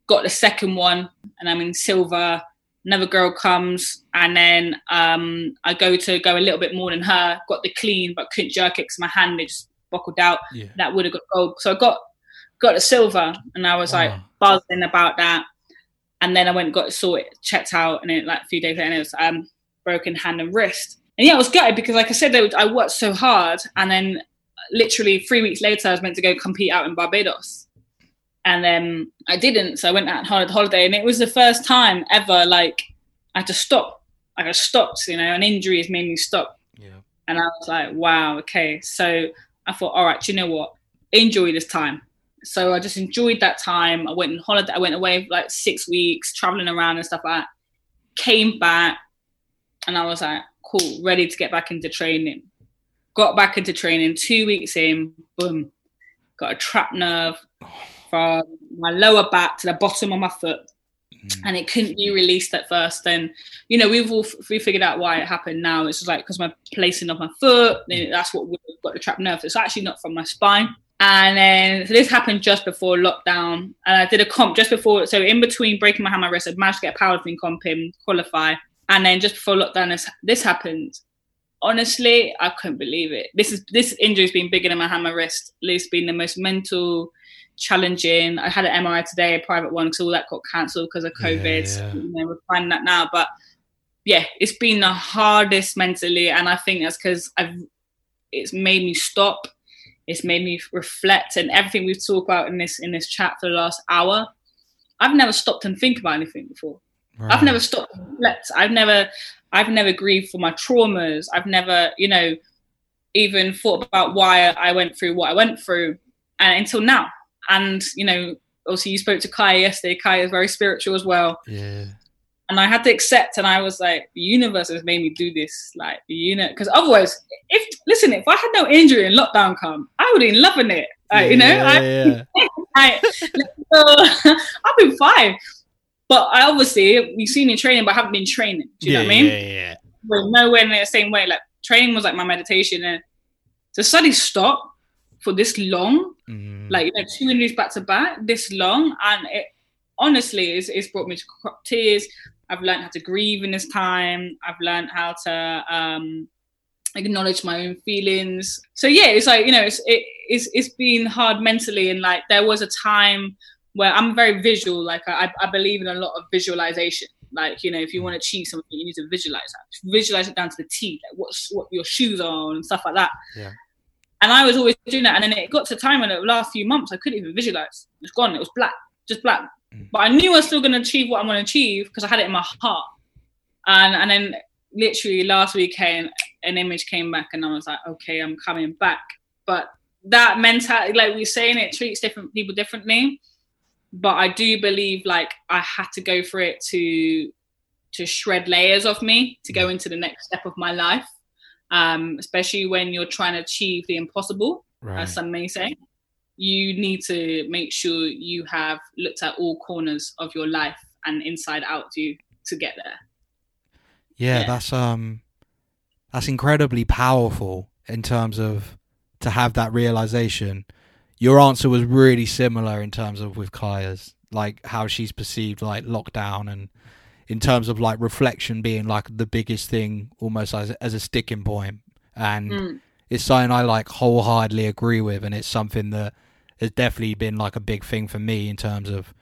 Got the second one and I'm in silver another girl comes and then um, I go to go a little bit more than her, got the clean but couldn't jerk it because my hand just buckled out. Yeah. That would have got gold. So I got got a silver, and I was wow. like buzzing about that. And then I went and got saw it checked out, and it like a few days later, and it was um broken hand and wrist. And yeah, I was gutted because, like I said, I worked so hard, and then literally three weeks later, I was meant to go compete out in Barbados, and then I didn't. So I went out on holiday, and it was the first time ever like I had to stop. Like I stopped, you know, an injury has made me stop. Yeah. And I was like, wow, okay. So I thought, all right, you know what? Enjoy this time. So I just enjoyed that time. I went on holiday. I went away for like six weeks, traveling around and stuff like that. Came back, and I was like, cool, ready to get back into training. Got back into training two weeks in, boom, got a trap nerve from my lower back to the bottom of my foot. Mm. And it couldn't be released at first. And you know, we've all we figured out why it happened. Now it's just like because my placing of my foot, that's what we've got the trap nerve. It's actually not from my spine. And then so this happened just before lockdown. And I did a comp just before, so in between breaking my hand, my wrist, I managed to get a powerlifting comp in, qualify. And then just before lockdown, this, this happened. Honestly, I couldn't believe it. This is this injury's been bigger than my hand, my wrist. It's been the most mental, challenging. I had an MRI today, a private one, because all that got cancelled because of COVID. Yeah, yeah. You know, we're finding that now, but yeah, it's been the hardest mentally, and I think that's because I've it's made me stop. It's made me reflect, and everything we've talked about in this in this chat for the last hour. I've never stopped and think about anything before. Right. I've never stopped reflect. I've never I've never grieved for my traumas. I've never, you know, even thought about why I went through what I went through and until now. And, you know, obviously you spoke to Kai yesterday. Kai is very spiritual as well. Yeah. And I had to accept, and I was like, the universe has made me do this. Like, the unit, because otherwise, if listen, if I had no injury and lockdown come, I would have been loving it. Uh, yeah, you know, yeah, I, so, I've been fine. But I obviously we've seen me training, but I haven't been training. Do you yeah, know what I mean? Yeah, yeah. We're nowhere in the same way. Like training was like my meditation, and to suddenly stop for this long, mm. like you know, two injuries back to back, this long, and it honestly is it's brought me to tears. I've learned how to grieve in this time. I've learned how to um, acknowledge my own feelings. So yeah, it's like you know, it's it, it's it's been hard mentally, and like there was a time where I'm very visual. Like I, I believe in a lot of visualization. Like you know, if you want to achieve something, you need to visualize that. Visualize it down to the T, like what's what your shoes are on and stuff like that. Yeah. And I was always doing that, and then it got to a time in the last few months I couldn't even visualize. It was gone. It was black, just black. Mm. But I knew I was still going to achieve what I'm going to achieve because I had it in my heart. And and then literally last weekend, an image came back, and I was like, okay, I'm coming back. But that mentality, like we are saying, it treats different people differently but I do believe like I had to go for it to to shred layers of me to go into the next step of my life. Um, especially when you're trying to achieve the impossible, right. as some may say. You need to make sure you have looked at all corners of your life and inside out to to get there. Yeah, yeah, that's um that's incredibly powerful in terms of to have that realization your answer was really similar in terms of with Kaya's, like how she's perceived like lockdown and in terms of like reflection being like the biggest thing almost as, as a sticking point and mm. it's something i like wholeheartedly agree with and it's something that has definitely been like a big thing for me in terms of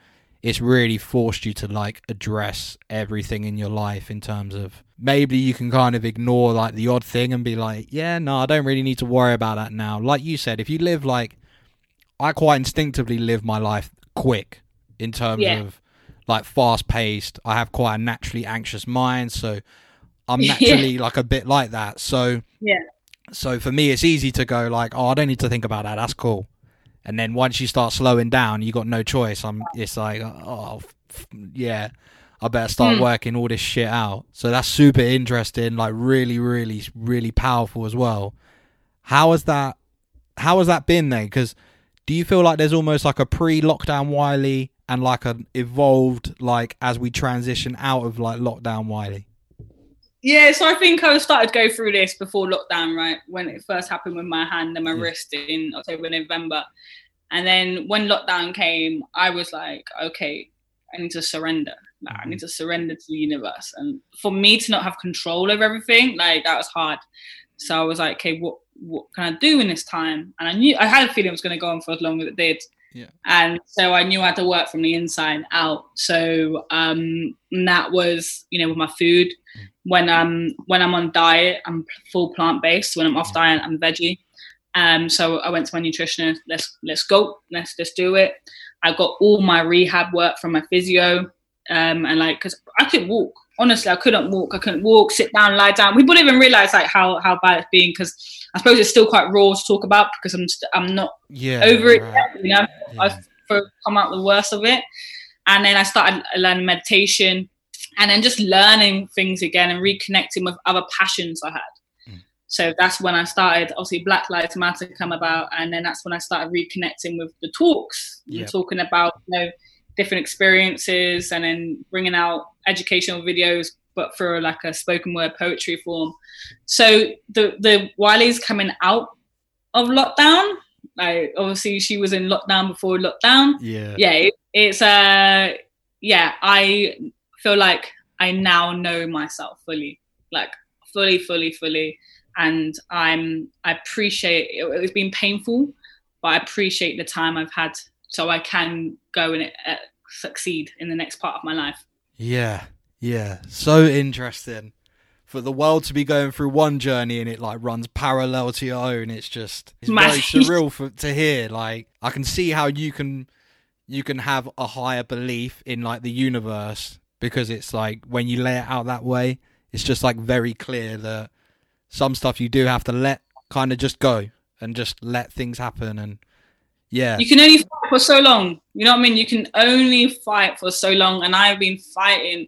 it's really forced you to like address everything in your life in terms of maybe you can kind of ignore like the odd thing and be like yeah no i don't really need to worry about that now like you said if you live like I quite instinctively live my life quick in terms yeah. of like fast paced. I have quite a naturally anxious mind, so I'm naturally yeah. like a bit like that. So yeah. So for me, it's easy to go like, oh, I don't need to think about that. That's cool. And then once you start slowing down, you got no choice. I'm. It's like, oh, yeah. I better start mm. working all this shit out. So that's super interesting. Like really, really, really powerful as well. How has that? How has that been then? Because do you feel like there's almost like a pre-lockdown Whylie and like an evolved like as we transition out of like lockdown Whylie? Yeah, so I think I started to go through this before lockdown, right? When it first happened with my hand and my yeah. wrist in October, November. And then when lockdown came, I was like, okay, I need to surrender. Like, I mm-hmm. need to surrender to the universe. And for me to not have control over everything, like that was hard. So I was like, okay, what what can I do in this time? And I knew I had a feeling it was going to go on for as long as it did. Yeah. And so I knew I had to work from the inside out. So um, that was, you know, with my food. Mm. When I'm when I'm on diet, I'm full plant based. When I'm off diet, I'm veggie. Um, so I went to my nutritionist. Let's let's go. Let's just do it. I got all my rehab work from my physio, um, and like because I couldn't walk. Honestly, I couldn't walk. I couldn't walk, sit down, lie down. We wouldn't even realize like how how bad it's been because I suppose it's still quite raw to talk about because I'm st- I'm not yeah, over it. Yet, you know, yeah. I've come out the worst of it, and then I started uh, learning meditation, and then just learning things again and reconnecting with other passions I had. Mm. So that's when I started. Obviously, Black Lives Matter come about, and then that's when I started reconnecting with the talks, yep. talking about you know different experiences, and then bringing out educational videos, but for like a spoken word poetry form. So the the Whylie's coming out of lockdown. Like obviously, she was in lockdown before lockdown. Yeah, yeah. It, it's uh, yeah. I feel like I now know myself fully, like fully, fully, fully and I'm I appreciate it. It's been painful, but I appreciate the time I've had so I can go and uh, succeed in the next part of my life. Yeah, yeah, so interesting for the world to be going through one journey and it like runs parallel to your own. It's just it's very surreal for to hear. Like I can see how you can you can have a higher belief in like the universe because it's like when you lay it out that way, it's just like very clear that some stuff you do have to let kind of just go and just let things happen and yeah. You can only fight for so long. You know what i mean? You can only fight for so long. And i've been fighting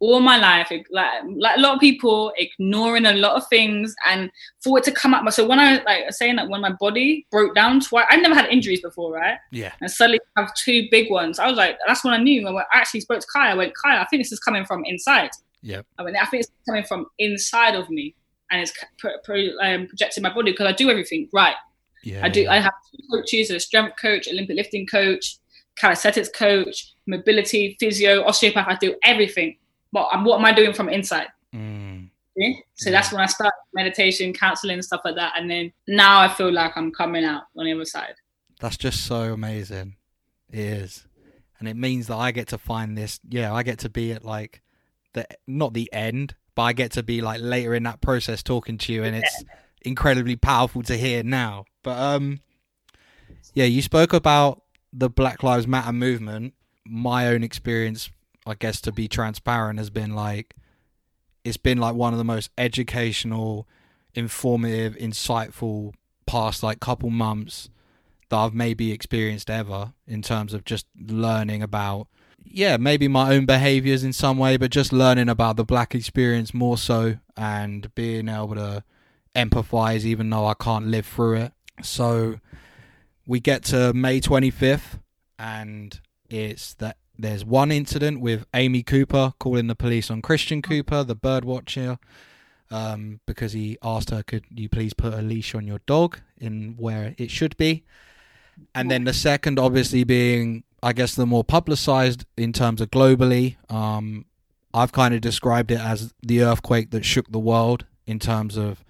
all my life. Like like a lot of people ignoring a lot of things and for it to come up. So when i like saying that when my body broke down twice i never had injuries before right? Yeah. And suddenly I have two big ones. I was like that's when i knew. When i actually spoke to kai i went kai i think this is coming from inside. Yeah i mean i think it's coming from inside of me and it's pro- pro- um, projecting my body because I do everything right. Yeah, I do. I have two coaches: a strength coach, Olympic lifting coach, calisthenics coach, mobility, physio, osteopath. I do everything. But what am I doing from inside? Mm. Yeah? So yeah. that's when I start meditation, counseling, stuff like that. And then now I feel like I'm coming out on the other side. That's just so amazing. It is. And it means that I get to find this. Yeah, I get to be at like the not the end, but I get to be like later in that process talking to you, and it's incredibly powerful to hear now. But um, yeah, you spoke about the Black Lives Matter movement. My own experience, I guess, to be transparent, has been like it's been like one of the most educational, informative, insightful past like couple months that I've maybe experienced ever in terms of just learning about yeah, maybe my own behaviors in some way, but just learning about the black experience more so and being able to empathize even though I can't live through it. So we get to May 25th and it's that there's one incident with Amy Cooper calling the police on Christian Cooper, the bird watcher, um, because he asked her, "Could you please put a leash on your dog in where it should be?" And then the second, obviously, being I guess the more publicized in terms of globally. Um, I've kind of described it as the earthquake that shook the world in terms of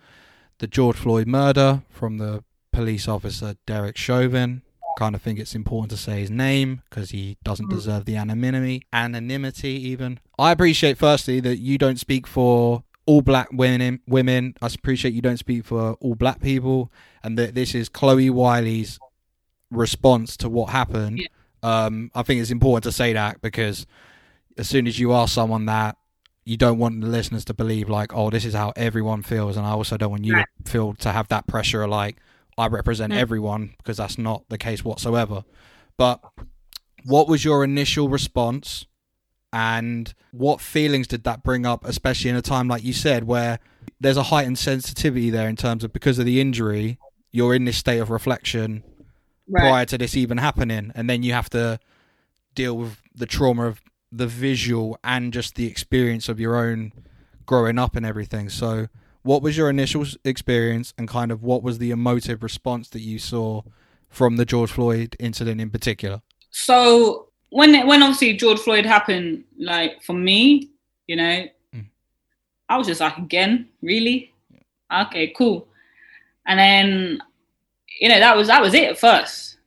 the George Floyd murder from the police officer Derek Chauvin. Kind of think it's important to say his name because he doesn't mm. deserve the anonymity. Anonymity, even. I appreciate firstly that you don't speak for all black women. Women. I appreciate you don't speak for all black people, and that this is Chloe Whylie's response to what happened. Yeah um, I think it's important to say that because as soon as you are someone that you don't want the listeners to believe like, oh, this is how everyone feels, and I also don't want you right. to feel to have that pressure like I represent mm. everyone because that's not the case whatsoever. But what was your initial response? And what feelings did that bring up, especially in a time like you said, where there's a heightened sensitivity there in terms of because of the injury, you're in this state of reflection right. prior to this even happening, and then you have to deal with the trauma of the visual and just the experience of your own growing up and everything. So, what was your initial experience, and kind of what was the emotive response that you saw from the George Floyd incident in particular? So, when when obviously George Floyd happened, like for me, you know, mm. I was just like, again, really? Okay, cool. And then you know that was that was it at first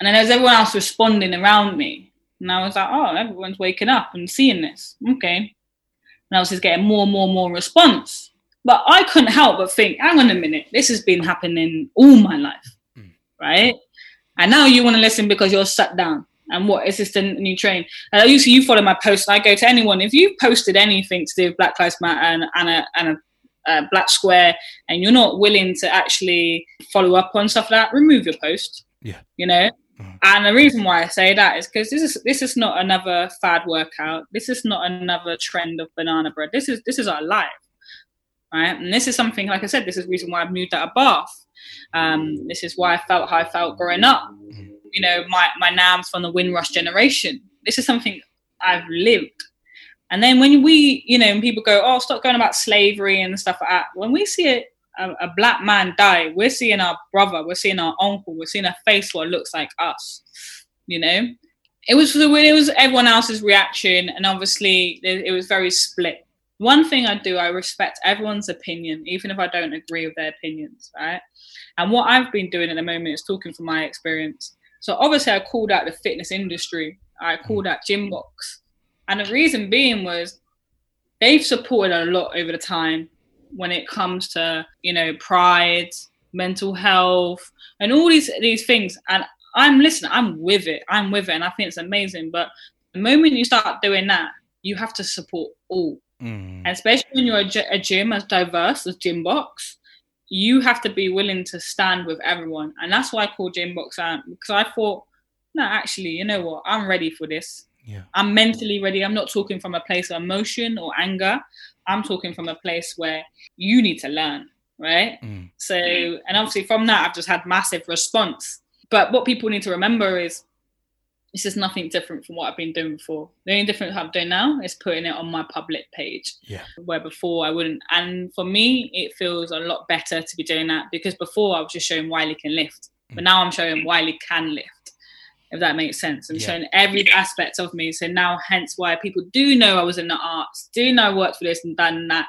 And then there's everyone else responding around me. And I was like, oh, everyone's waking up and seeing this. Okay. And I was just getting more and more and more response. But I couldn't help but think, hang on a minute, this has been happening all my life. Mm. Right. And now you want to listen because you're sat down. And what is this the new train? Uh, you see, you follow my post, and I go to anyone. If you've posted anything to do with Black Lives Matter and, and, a, and a uh, black square and you're not willing to actually follow up on stuff like that, remove your post. Yeah. You know? Mm-hmm. And the reason why I say that is because this is this is not another fad workout. This is not another trend of banana bread. This is this is our life. Right. And this is something, like I said, this is the reason why I've moved out of Bath. Um, this is why I felt how I felt growing up. You know, my, my nam's from the Windrush generation. This is something I've lived. And then when we, you know, when people go, oh, stop going about slavery and stuff like that, when we see a, a, a black man die, we're seeing our brother, we're seeing our uncle, we're seeing a face what looks like us, you know? It was it was everyone else's reaction, and obviously it was very split. One thing I do, I respect everyone's opinion, even if I don't agree with their opinions, right? And what I've been doing at the moment is talking from my experience. So obviously, I called out the fitness industry. I mm. called out Gymbox, and the reason being was they've supported a lot over the time when it comes to, you know, pride, mental health, and all these these things. And I'm listening, I'm with it. I'm with it. And I think it's amazing. But the moment you start doing that, you have to support all. Mm. Especially when you're a, a gym as diverse as Gymbox, you have to be willing to stand with everyone. And that's why I call Gymbox out because I thought, no, actually, you know what? I'm ready for this. Yeah. I'm mentally ready. I'm not talking from a place of emotion or anger. I'm talking from a place where you need to learn, right? Mm. So, and obviously from that, I've just had massive response. But what people need to remember is this is nothing different from what I've been doing before. The only difference I'm doing now is putting it on my public page. Yeah. Where before I wouldn't. And for me, it feels a lot better to be doing that because before I was just showing Whylie can lift. But mm. now I'm showing Whylie can lift if that makes sense, and yeah. showing every aspect of me. So now, hence why people do know I was in the arts, do know I worked for this and done that.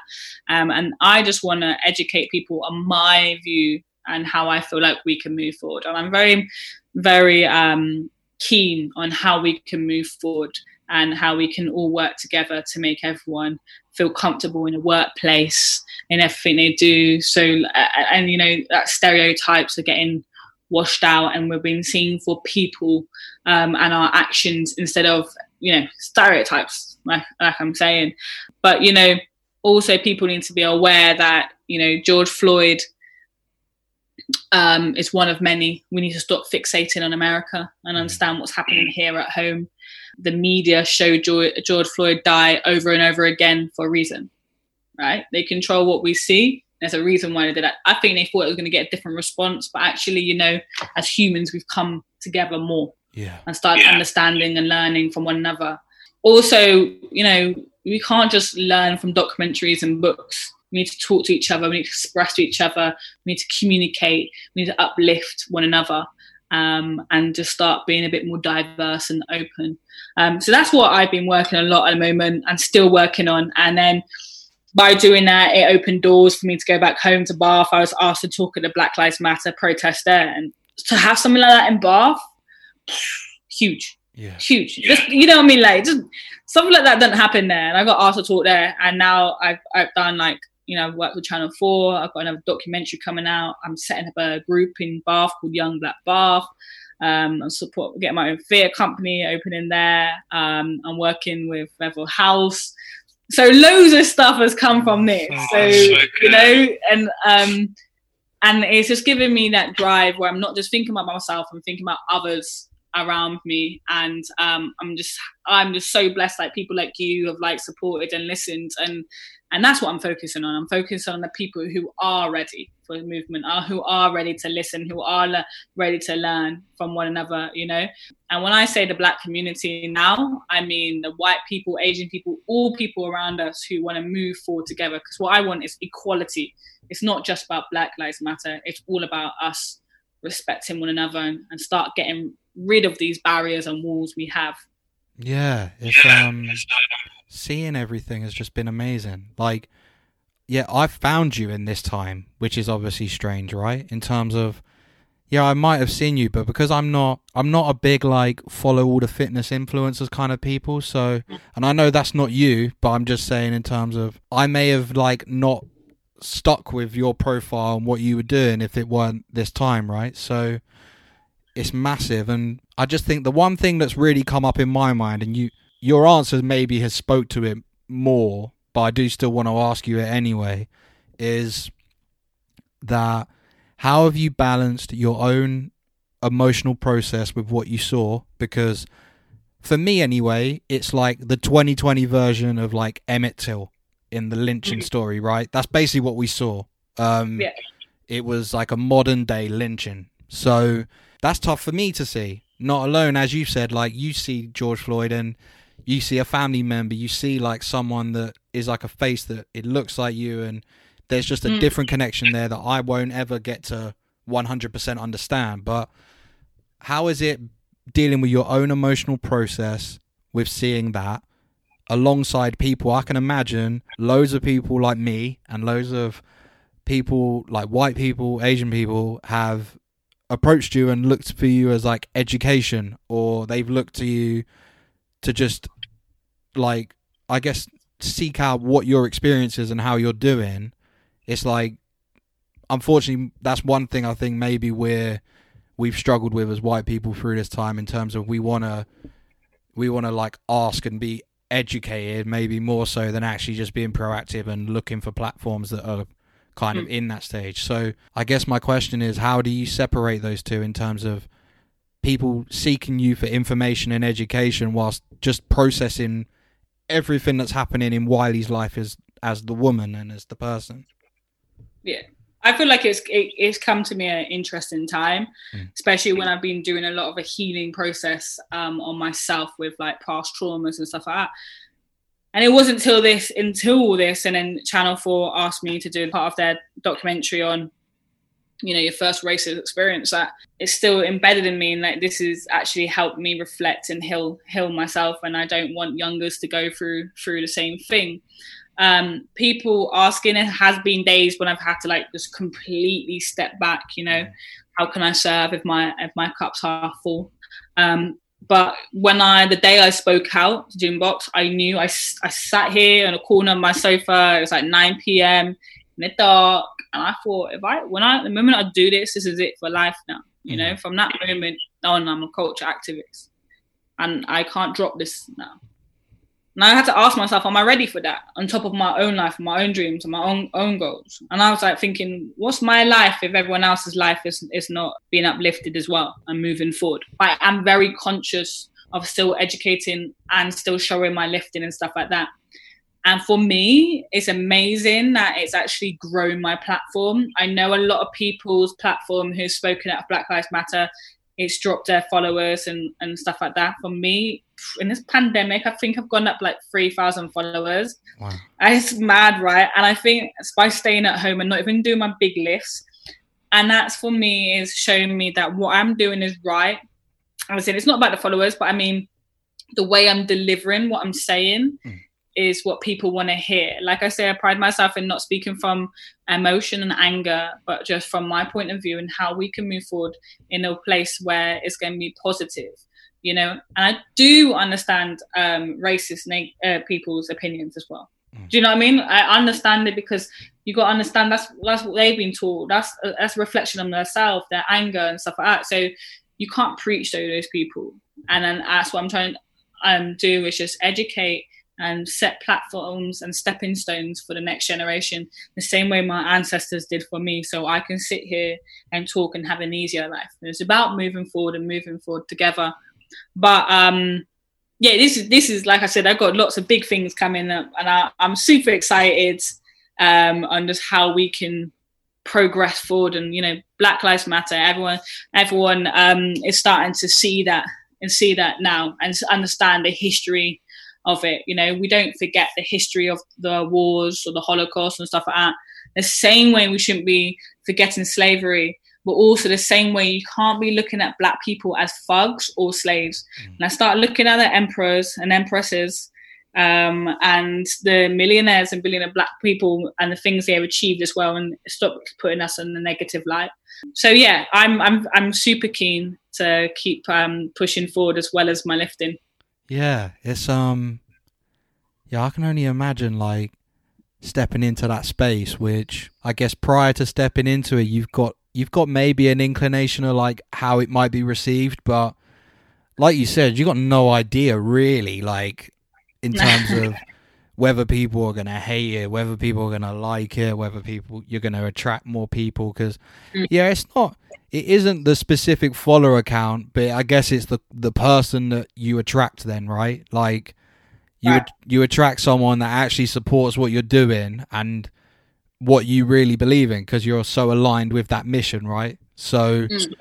Um, and I just want to educate people on my view and how I feel like we can move forward. And I'm very, very um, keen on how we can move forward and how we can all work together to make everyone feel comfortable in a workplace in everything they do. So, and you know, that stereotypes are getting washed out and we're being seen for people um, and our actions instead of you know stereotypes like, like i'm saying but you know also people need to be aware that you know george floyd um, is one of many we need to stop fixating on america and understand what's happening here at home the media show george, george floyd die over and over again for a reason right they control what we see there's a reason why they did that. I think they thought it was going to get a different response, but actually, you know, as humans, we've come together more yeah. and started yeah. understanding and learning from one another. Also, you know, we can't just learn from documentaries and books. We need to talk to each other. We need to express to each other. We need to communicate. We need to uplift one another. Um, and just start being a bit more diverse and open. Um, so that's what I've been working a lot at the moment and still working on. And then by doing that, it opened doors for me to go back home to Bath. I was asked to talk at the Black Lives Matter protest there, and to have something like that in Bath, huge, yeah. huge. Yeah. Just you know what I mean, like just something like that doesn't happen there. And I got asked to talk there, and now I've I've done like you know I've worked with Channel Four. I've got another documentary coming out. I'm setting up a group in Bath called Young Black Bath. Um, and support getting my own theatre company opening there. Um, I'm working with Bevel House so loads of stuff has come from this. So, you know, and um, and it's just giving me that drive where I'm not just thinking about myself, I'm thinking about others around me, and um, I'm just I'm just so blessed. Like people like you have like supported and listened, and and that's what I'm focusing on. I'm focusing on the people who are ready for the movement, are who are ready to listen, who are le- ready to learn from one another, you know. And when I say the black community now, I mean the white people, Asian people, all people around us who want to move forward together. Because what I want is equality. It's not just about Black Lives Matter. It's all about us respecting one another and, and start getting rid of these barriers and walls we have. Yeah, it's um seeing everything has just been amazing. Like, yeah, I found you in this time, which is obviously strange, right? In terms of, yeah, I might have seen you, but because I'm not, I'm not a big like follow all the fitness influencers kind of people. So, and I know that's not you, but I'm just saying in terms of I may have like not stuck with your profile and what you were doing if it weren't this time, right? So it's massive, and I just think the one thing that's really come up in my mind, and you, your answer maybe has spoke to it more, but I do still want to ask you it anyway, is that how have you balanced your own emotional process with what you saw? Because for me, anyway, it's like the 2020 version of like Emmett Till in the lynching mm-hmm. story, right? That's basically what we saw. Um, yeah. It was like a modern day lynching. So that's tough for me to see. Not alone, as you said, like you see George Floyd and you see a family member, you see like someone that is like a face that it looks like you and there's just a mm. different connection there that I won't ever get to 100% understand. But how is it dealing with your own emotional process with seeing that alongside people? I can imagine loads of people like me and loads of people like white people, Asian people have approached you and looked for you as like education or they've looked to you to just like I guess seek out what your experience is and how you're doing it's like unfortunately that's one thing I think maybe we're we've struggled with as white people through this time in terms of we want to we want to like ask and be educated maybe more so than actually just being proactive and looking for platforms that are kind of hmm. in that stage so i guess my question is how do you separate those two in terms of people seeking you for information and education whilst just processing everything that's happening in Whylie's life is as the woman and as the person yeah I feel like it's it, it's come to me at an interesting time, mm. especially when I've been doing a lot of a healing process um, on myself with like past traumas and stuff like that. And it wasn't until this, until all this, and then Channel Four asked me to do part of their documentary on, you know, your first racist experience that it's still embedded in me, and like this has actually helped me reflect and heal heal myself. And I don't want youngers to go through through the same thing um, people asking it has been days when I've had to like just completely step back, you know, how can I serve if my if my cup's half full? Um, but when I the day I spoke out to Gymbox, I knew I, I sat here in a corner of my sofa. It was like 9 p.m. in the dark, and I thought if I when I the moment I do this, this is it for life now. You know, mm-hmm. from that moment on, I'm a culture activist, and I can't drop this now. And I had to ask myself, am I ready for that? On top of my own life, my own dreams, and my own own goals. And I was like thinking, what's my life if everyone else's life is is not being uplifted as well and moving forward? I am very conscious of still educating and still showing my lifting and stuff like that. And for me, it's amazing that it's actually grown my platform. I know a lot of people's platform who's spoken at Black Lives Matter, it's dropped their followers and, and stuff like that. For me, in this pandemic, I think I've gone up like 3,000 followers. Wow. It's mad, right? And I think it's by staying at home and not even doing my big lifts, and that's for me is showing me that what I'm doing is right. I was saying it's not about the followers, but I mean the way I'm delivering what I'm saying mm. Is what people want to hear. Like I say, I pride myself in not speaking from emotion and anger, but just from my point of view and how we can move forward in a place where it's going to be positive you know? And i do understand um racist uh, people's opinions as well. Mm. do you know what i mean? I understand it because you got to understand that's that's what they've been taught. That's uh, that's a reflection on themselves their anger and stuff like that. So you can't preach to those people. And then that's what i'm trying to um, do is just educate and set platforms and stepping stones for the next generation the same way my ancestors did for me so i can sit here and talk and have an easier life it's about moving forward and moving forward together but um, yeah, this is this is like I said, I've got lots of big things coming up, and I, am super excited um, on just how we can progress forward. And you know, Black Lives Matter. Everyone, everyone um, is starting to see that and see that now and understand the history of it. You know, we don't forget the history of the wars or the Holocaust and stuff like that. The same way we shouldn't be forgetting slavery but also the same way you can't be looking at black people as thugs or slaves. Mm. And I start looking at the emperors and empresses um, and the millionaires and billionaire black people and the things they have achieved as well, and stop putting us in the negative light. So yeah, I'm I'm I'm super keen to keep um, pushing forward as well as my lifting. Yeah, it's um, yeah, I can only imagine like stepping into that space, which I guess prior to stepping into it, you've got you've got maybe an inclination of like how it might be received, but like you said, you got no idea really, like in terms of whether people are gonna hate it, whether people are gonna like it, whether people you're gonna attract more people. Because mm. yeah, it's not, it isn't the specific follower account, but I guess it's the the person that you attract. Then right, like you right. you attract someone that actually supports what you're doing and what you really believe in because you're so aligned with that mission, right? So. Mm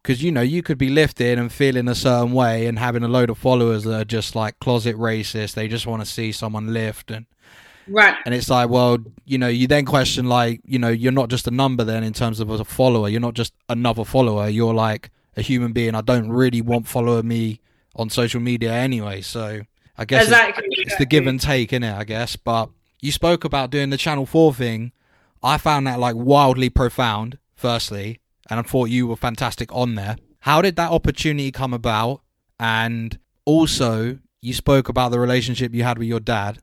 because you know you could be lifting and feeling a certain way and having a load of followers that are just like closet racist they just want to see someone lift and right and it's like well you know you then question like you know you're not just a number then in terms of a follower you're not just another follower you're like a human being i don't really want follower me on social media anyway so i guess exactly. it's, it's the give and take in it i guess but you spoke about doing the channel 4 thing i found that like wildly profound firstly and I thought you were fantastic on there. How did that opportunity come about? And also, you spoke about the relationship you had with your dad.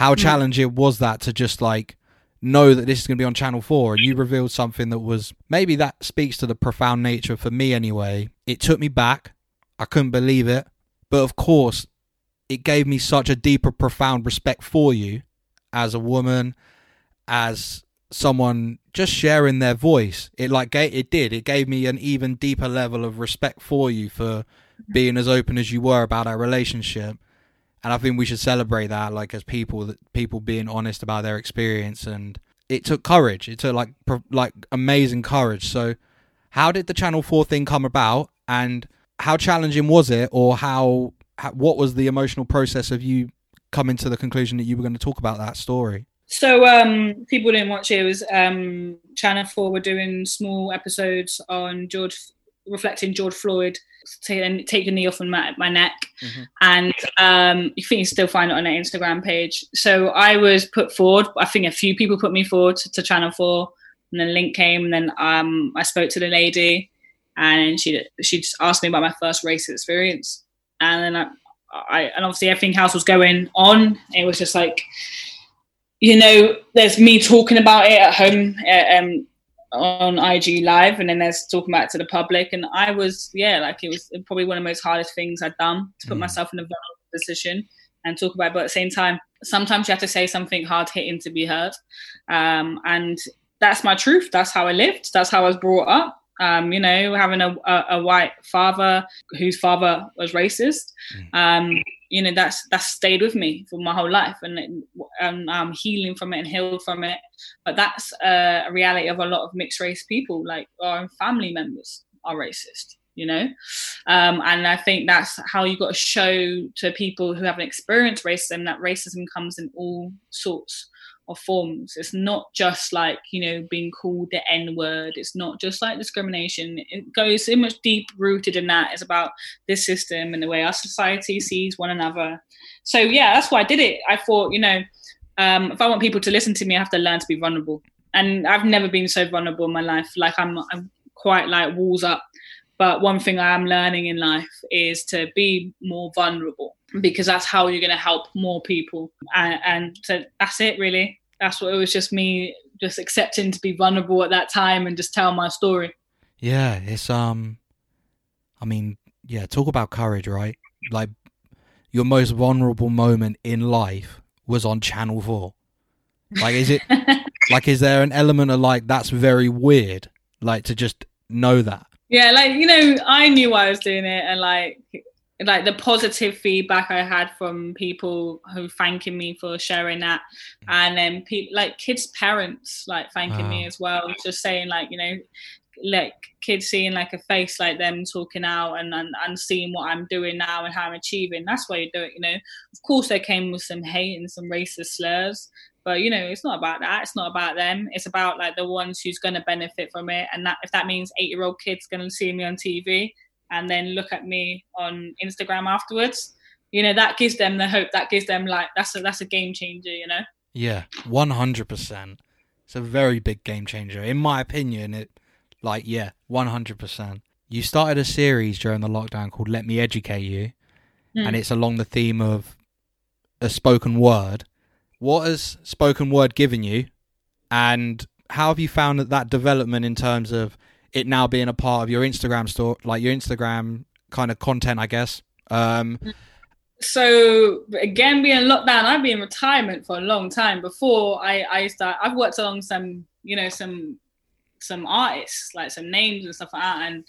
How mm. challenging was that to just like know that this is going to be on Channel 4 and you revealed something that was maybe that speaks to the profound nature for me anyway. It took me back. I couldn't believe it. But of course, it gave me such a deeper, profound respect for you as a woman, as someone just sharing their voice it like it did it gave me an even deeper level of respect for you for being as open as you were about our relationship and i think we should celebrate that like as people that people being honest about their experience. And it took courage. It took like like amazing courage. So how did the channel 4 thing come about? And how challenging was it? Or how, how what was the emotional process of you coming to the conclusion that you were going to talk about that story? So um, people didn't watch it. It was um, Channel Four were doing small episodes on George, reflecting George Floyd taking take a knee off my, my neck, mm-hmm. and um, you think you still find it on their Instagram page. So I was put forward. I think a few people put me forward to, to Channel Four, and then link came, and then um, I spoke to the lady, and she she just asked me about my first race experience, and then I, I and obviously everything else was going on. It was just like you know, there's me talking about it at home uh, um, on IG Live, and then there's talking about to the public. And I was, yeah, like it was probably one of the most hardest things I'd done to put mm. myself in a vulnerable position and talk about it. But at the same time, sometimes you have to say something hard hitting to be heard. Um, and that's my truth. That's how I lived. That's how I was brought up. Um, you know, having a, a, a, white father whose father was racist. Mm. Um, you know that's that's stayed with me for my whole life. And, and I'm healing from it and healed from it. But that's a reality of a lot of mixed race people like our family members are racist you know? Um, and i think that's how you got to show to people who haven't experienced racism that racism comes in all sorts of forms. It's not just like, you know, being called the N word. It's not just like discrimination. It goes so much deep rooted in that. It's about this system and the way our society sees one another. So, yeah, that's why I did it. I thought, you know, um, if I want people to listen to me, I have to learn to be vulnerable. And I've never been so vulnerable in my life. Like, I'm, I'm quite like walls up. But one thing I am learning in life is to be more vulnerable because that's how you're going to help more people. And, and so that's it, really that's what it was just me just accepting to be vulnerable at that time and just tell my story. Yeah, it's um I mean, yeah, talk about courage, right? Like your most vulnerable moment in life was on channel 4. Like is it like is there an element of like that's very weird like to just know that? Yeah, like you know, I knew I was doing it and like like the positive feedback I had from people who thanking me for sharing that, mm. and then people like kids' parents like thanking wow. me as well, just saying like you know, like kids seeing like a face like them talking out and, and and seeing what I'm doing now and how I'm achieving. That's why you do it, you know. Of course, they came with some hate and some racist slurs, but you know, it's not about that. It's not about them. It's about like the ones who's going to benefit from it, and that if that means eight year old kids going to see me on TV and then look at me on Instagram afterwards, you know that gives them the hope that gives them like that's a that's a game changer you know? Yeah 100% it's a very big game changer. In my opinion it like yeah 100% you started a series during the lockdown called let me educate you mm. and it's along the theme of a spoken word. What has spoken word given you and how have you found that that development in terms of it now being a part of your instagram store like your instagram kind of content i guess. Um so again being locked down i've been in retirement for a long time. Before i i start i've worked along some you know some some artists like some names and stuff like that and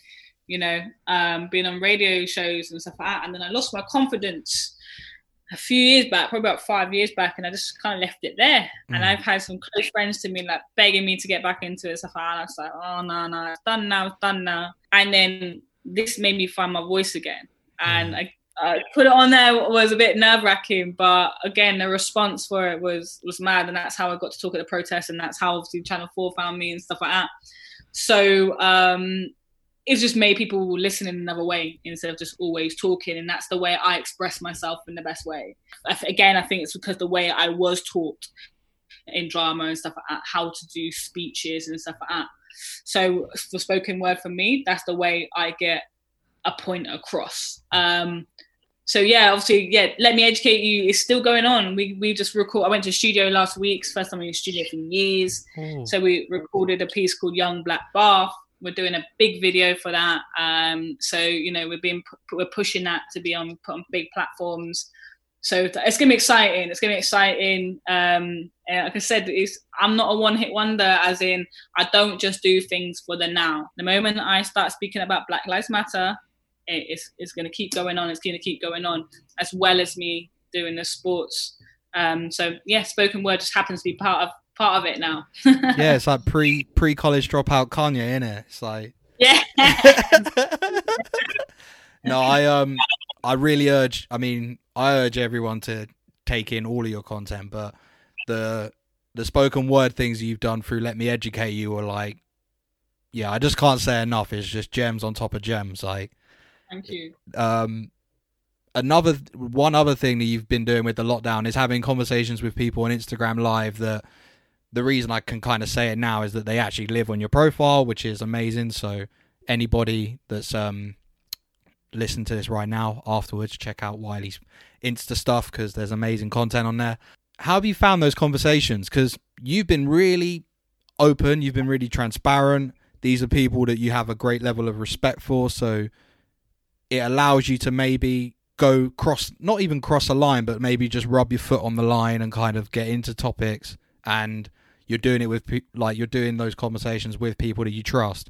you know um being on radio shows and stuff like that and then i lost my confidence a few years back probably about five years back and i just kind of left it there mm. and i've had some close friends to me like begging me to get back into it So like that and i was like oh no no it's done now it's done now and then this made me find my voice again and mm. I uh, put it on there was a bit nerve wracking, but again, the response for it was was mad, and that's how I got to talk at the protest, and that's how obviously Channel Four found me and stuff like that. So um, it's just made people listen in another way instead of just always talking, and that's the way I express myself in the best way. Again, I think it's because the way I was taught in drama and stuff like that, how to do speeches and stuff like that. So for spoken word for me, that's the way I get a point across. Um, so yeah, obviously, yeah. Let me educate you. It's still going on. We we just record. I went to studio last week. First time in the studio for years. Mm. So we recorded a piece called Young Black Bath. We're doing a big video for that. Um, so you know, we're being we're pushing that to be on put on big platforms. So it's gonna be exciting. It's gonna be exciting. Um, like I said, I'm not a one-hit wonder. As in, I don't just do things for the now. The moment I start speaking about Black Lives Matter, it's, it's to keep going on. It's to keep going on, as well as me doing the sports. Um, so yeah, spoken word just happens to be part of part of it now. yeah, it's like pre pre college dropout Kanye, isn't it? It's like yeah. no, I um I really urge. I mean, I urge everyone to take in all of your content, but the the spoken word things you've done through Let Me Educate You are like, yeah, I just can't say enough. It's just gems on top of gems. Like Thank you. Um, another one other thing that you've been doing with the lockdown is having conversations with people on Instagram Live. That the reason I can kind of say it now is that they actually live on your profile, which is amazing. So anybody that's um listen to this right now afterwards, check out Whylie's Insta stuff because there's amazing content on there. How have you found those conversations? Because you've been really open, you've been really transparent. These are people that you have a great level of respect for. So it allows you to maybe go cross not even cross a line but maybe just rub your foot on the line and kind of get into topics and you're doing it with like you're doing those conversations with people that you trust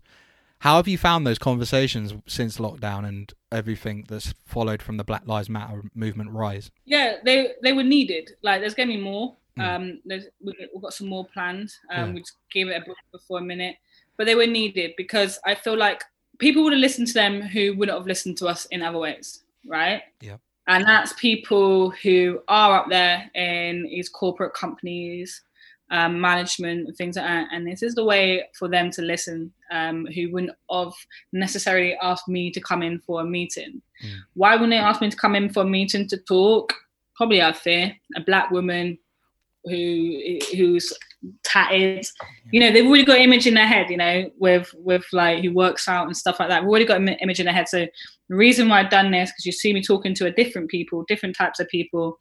how have you found those conversations since lockdown and everything that's followed from the black lives matter movement rise yeah they they were needed like there's gonna be more mm. um there's we've got some more plans um yeah. we just gave it a break for a minute but they were needed because i feel like people would have listened to them who wouldn't have listened to us in other ways, right? Yeah. And that's people who are up there in these corporate companies, um, management, things like that. And this is the way for them to listen, um, who wouldn't have necessarily asked me to come in for a meeting. Mm. Why wouldn't they ask me to come in for a meeting to talk? Probably out of fear. A black woman who who's tatted. You know, they've already got an image in their head. You know, with with like who works out and stuff like that. We've already got Im- image in their head. So the reason why I've done this because you see me talking to a different people, different types of people.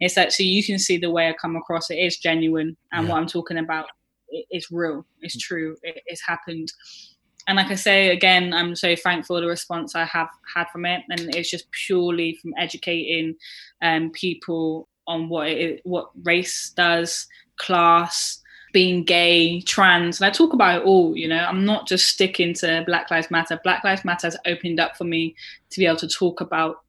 It's that so you can see the way I come across. It is genuine, and yeah. what I'm talking about is real. It's true. It, it's happened. And like I say again, I'm so thankful for the response I have had from it, and it's just purely from educating um, people on what it, what race does, class, being gay, trans, and I talk about it all. You know, I'm not just sticking to Black Lives Matter. Black Lives Matter has opened up for me to be able to talk about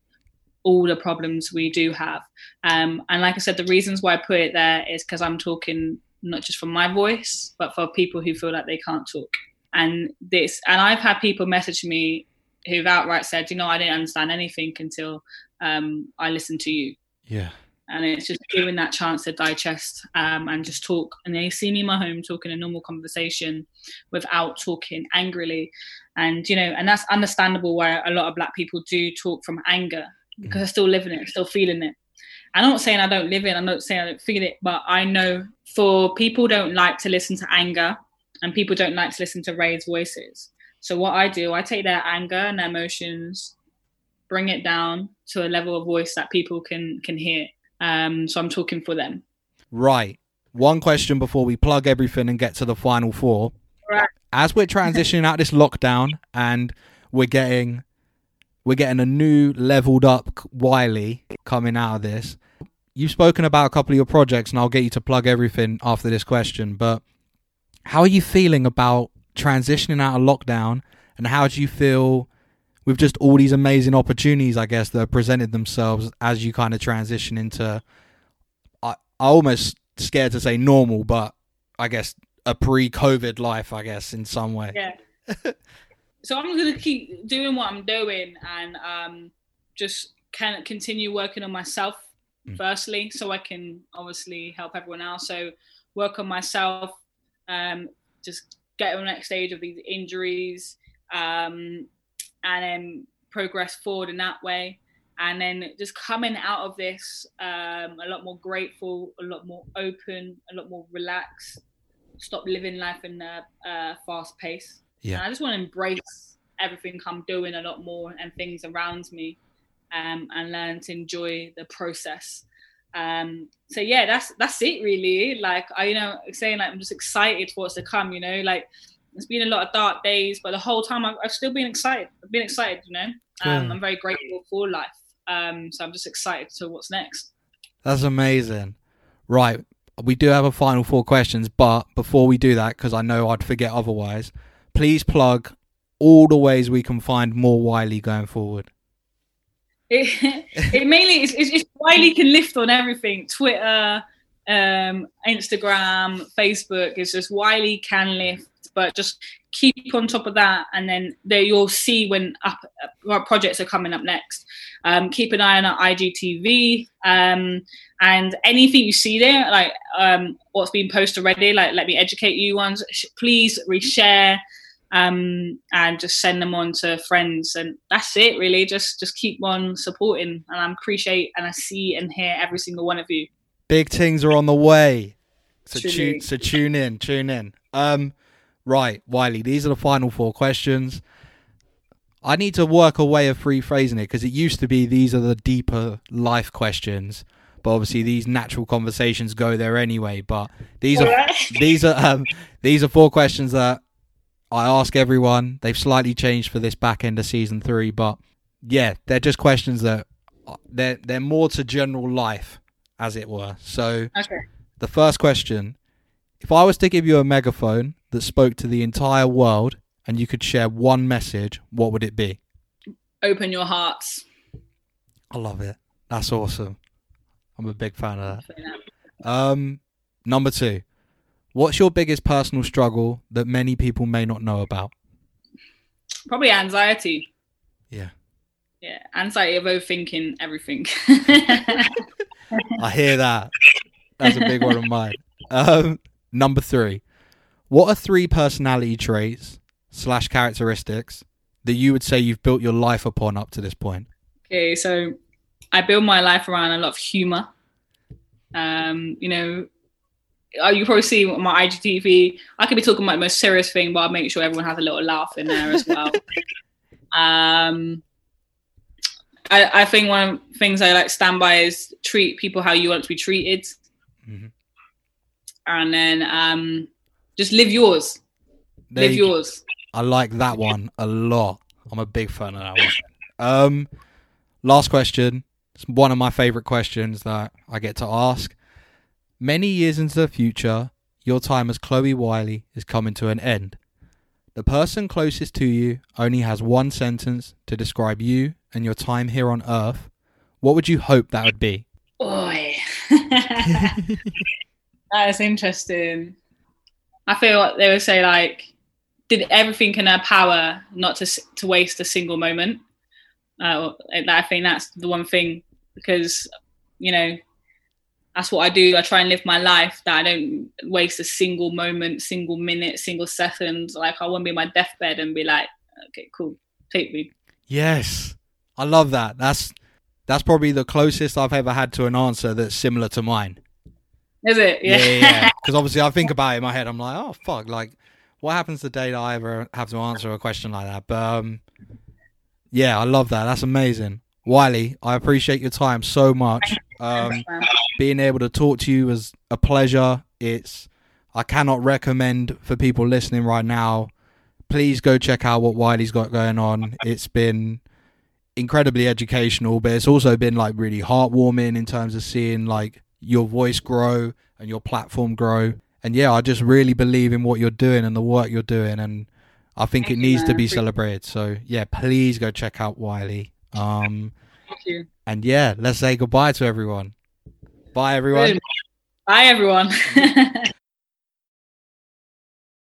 all the problems we do have. Um, and like I said, the reasons why I put it there is because I'm talking not just from my voice, but for people who feel like they can't talk. And this, and I've had people message me who've outright said, you know, I didn't understand anything until um, I listened to you. Yeah and it's just giving that chance to digest um, and just talk. And they see me in my home talking a normal conversation without talking angrily, and you know, and that's understandable why a lot of Black people do talk from anger. because I still live in it, still feeling it. I'm not saying I don't live it, I'm not saying I don't feel it, but I know for people don't like to listen to anger and people don't like to listen to raised voices. So what I do, I take their anger and their emotions, bring it down to a level of voice that people can can hear. Um, so I'm talking for them. Right. One question before we plug everything and get to the final four. Right. As we're transitioning out this lockdown and we're getting we're getting a new leveled up Whylie coming out of this. You've spoken about a couple of your projects, and I'll get you to plug everything after this question. But how are you feeling about transitioning out of lockdown, and how do you feel with just all these amazing opportunities, I guess, that have presented themselves as you kind of transition into? I, I almost scared to say normal, but I guess a pre-COVID life, I guess, in some way. Yeah. so I'm gonna keep doing what I'm doing and um, just can continue working on myself mm. firstly, so I can obviously help everyone else. So work on myself, um, just get to the next stage of these injuries, um, and then progress forward in that way. And then just coming out of this um, a lot more grateful, a lot more open, a lot more relaxed. Stop living life in a uh, fast pace. Yeah. And I just want to embrace everything I'm doing a lot more and things around me, um, and learn to enjoy the process. Um, so yeah, that's that's it really. Like I, you know, saying like I'm just excited for what's to come. You know, like it's been a lot of dark days, but the whole time I've, I've still been excited. I've been excited. You know, um, I'm very grateful for life. Um, so I'm just excited to what's next. That's amazing. Right, we do have a final four questions, but before we do that, because I know I'd forget otherwise, please plug all the ways we can find more Whylie going forward. It, it mainly is it's, it's Whylie can lift on everything. Twitter, um, Instagram, Facebook. It's just Whylie can lift, but just keep on top of that, and then there you'll see when up projects are coming up next. Um, keep an eye on our IGTV um, and anything you see there, like um, what's been posted already. Like let me educate you ones. Please reshare um, and just send them on to friends. And that's it, really. Just just keep on supporting, and I appreciate and I see and hear every single one of you. Big things are on the way, so tune so tune in, tune in. Um, right, Whylie. These are the final four questions. I need to work a way of rephrasing it because it used to be these are the deeper life questions, but obviously these natural conversations go there anyway. But these are these are um, these are four questions that I ask everyone. They've slightly changed for this back end of season three, but yeah, they're just questions that they're they're more to general life, as it were. So okay. the first question: If I was to give you a megaphone that spoke to the entire world and you could share one message, what would it be? Open your hearts. I love it. That's awesome. I'm a big fan of that. Um, number two. What's your biggest personal struggle that many people may not know about? Probably anxiety. Yeah. Yeah, anxiety of overthinking everything. I hear that. That's a big one of mine. Um, number three. What are three personality traits slash characteristics that you would say you've built your life upon up to this point? Okay, so I build my life around a lot of humor. Um, you know, uh, you probably see on my IGTV, I could be talking about the most serious thing, but I'll make sure everyone has a little laugh in there as well. um, I, I, think one of the things I like stand by is treat people how you want to be treated. Mm-hmm. And then um, just live yours. There live you, yours. I like that one a lot. I'm a big fan of that one. Um, last question. It's one of my favorite questions that I get to ask. Many years into the future, your time as Chloe Whylie is coming to an end. The person closest to you only has one sentence to describe you and your time here on Earth. What would you hope that would be? Boy, that is interesting. I feel like they would say like, did everything in her power not to to waste a single moment. Uh, I think that's the one thing because you know that's what I do. I try and live my life that I don't waste a single moment, single minute, single second. Like I won't be in my deathbed and be like, okay, cool, take me. Yes, I love that. That's that's probably the closest I've ever had to an answer that's similar to mine. Is it? Yeah, yeah. Because yeah. obviously, I think about it in my head. I'm like, oh fuck, like, what happens the day that I ever have to answer a question like that? But um, yeah, I love that. That's amazing, Whylie. I appreciate your time so much. Um, being able to talk to you was a pleasure. It's I cannot recommend for people listening right now. Please go check out what Whylie's got going on. It's been incredibly educational, but it's also been like really heartwarming in terms of seeing like your voice grow and your platform grow. And yeah, I just really believe in what you're doing and the work you're doing, and I think Thank it needs to be celebrated. So yeah, please go check out Whylie. Um, Thank you. And yeah, let's say goodbye to everyone. Bye, everyone. Bye, everyone.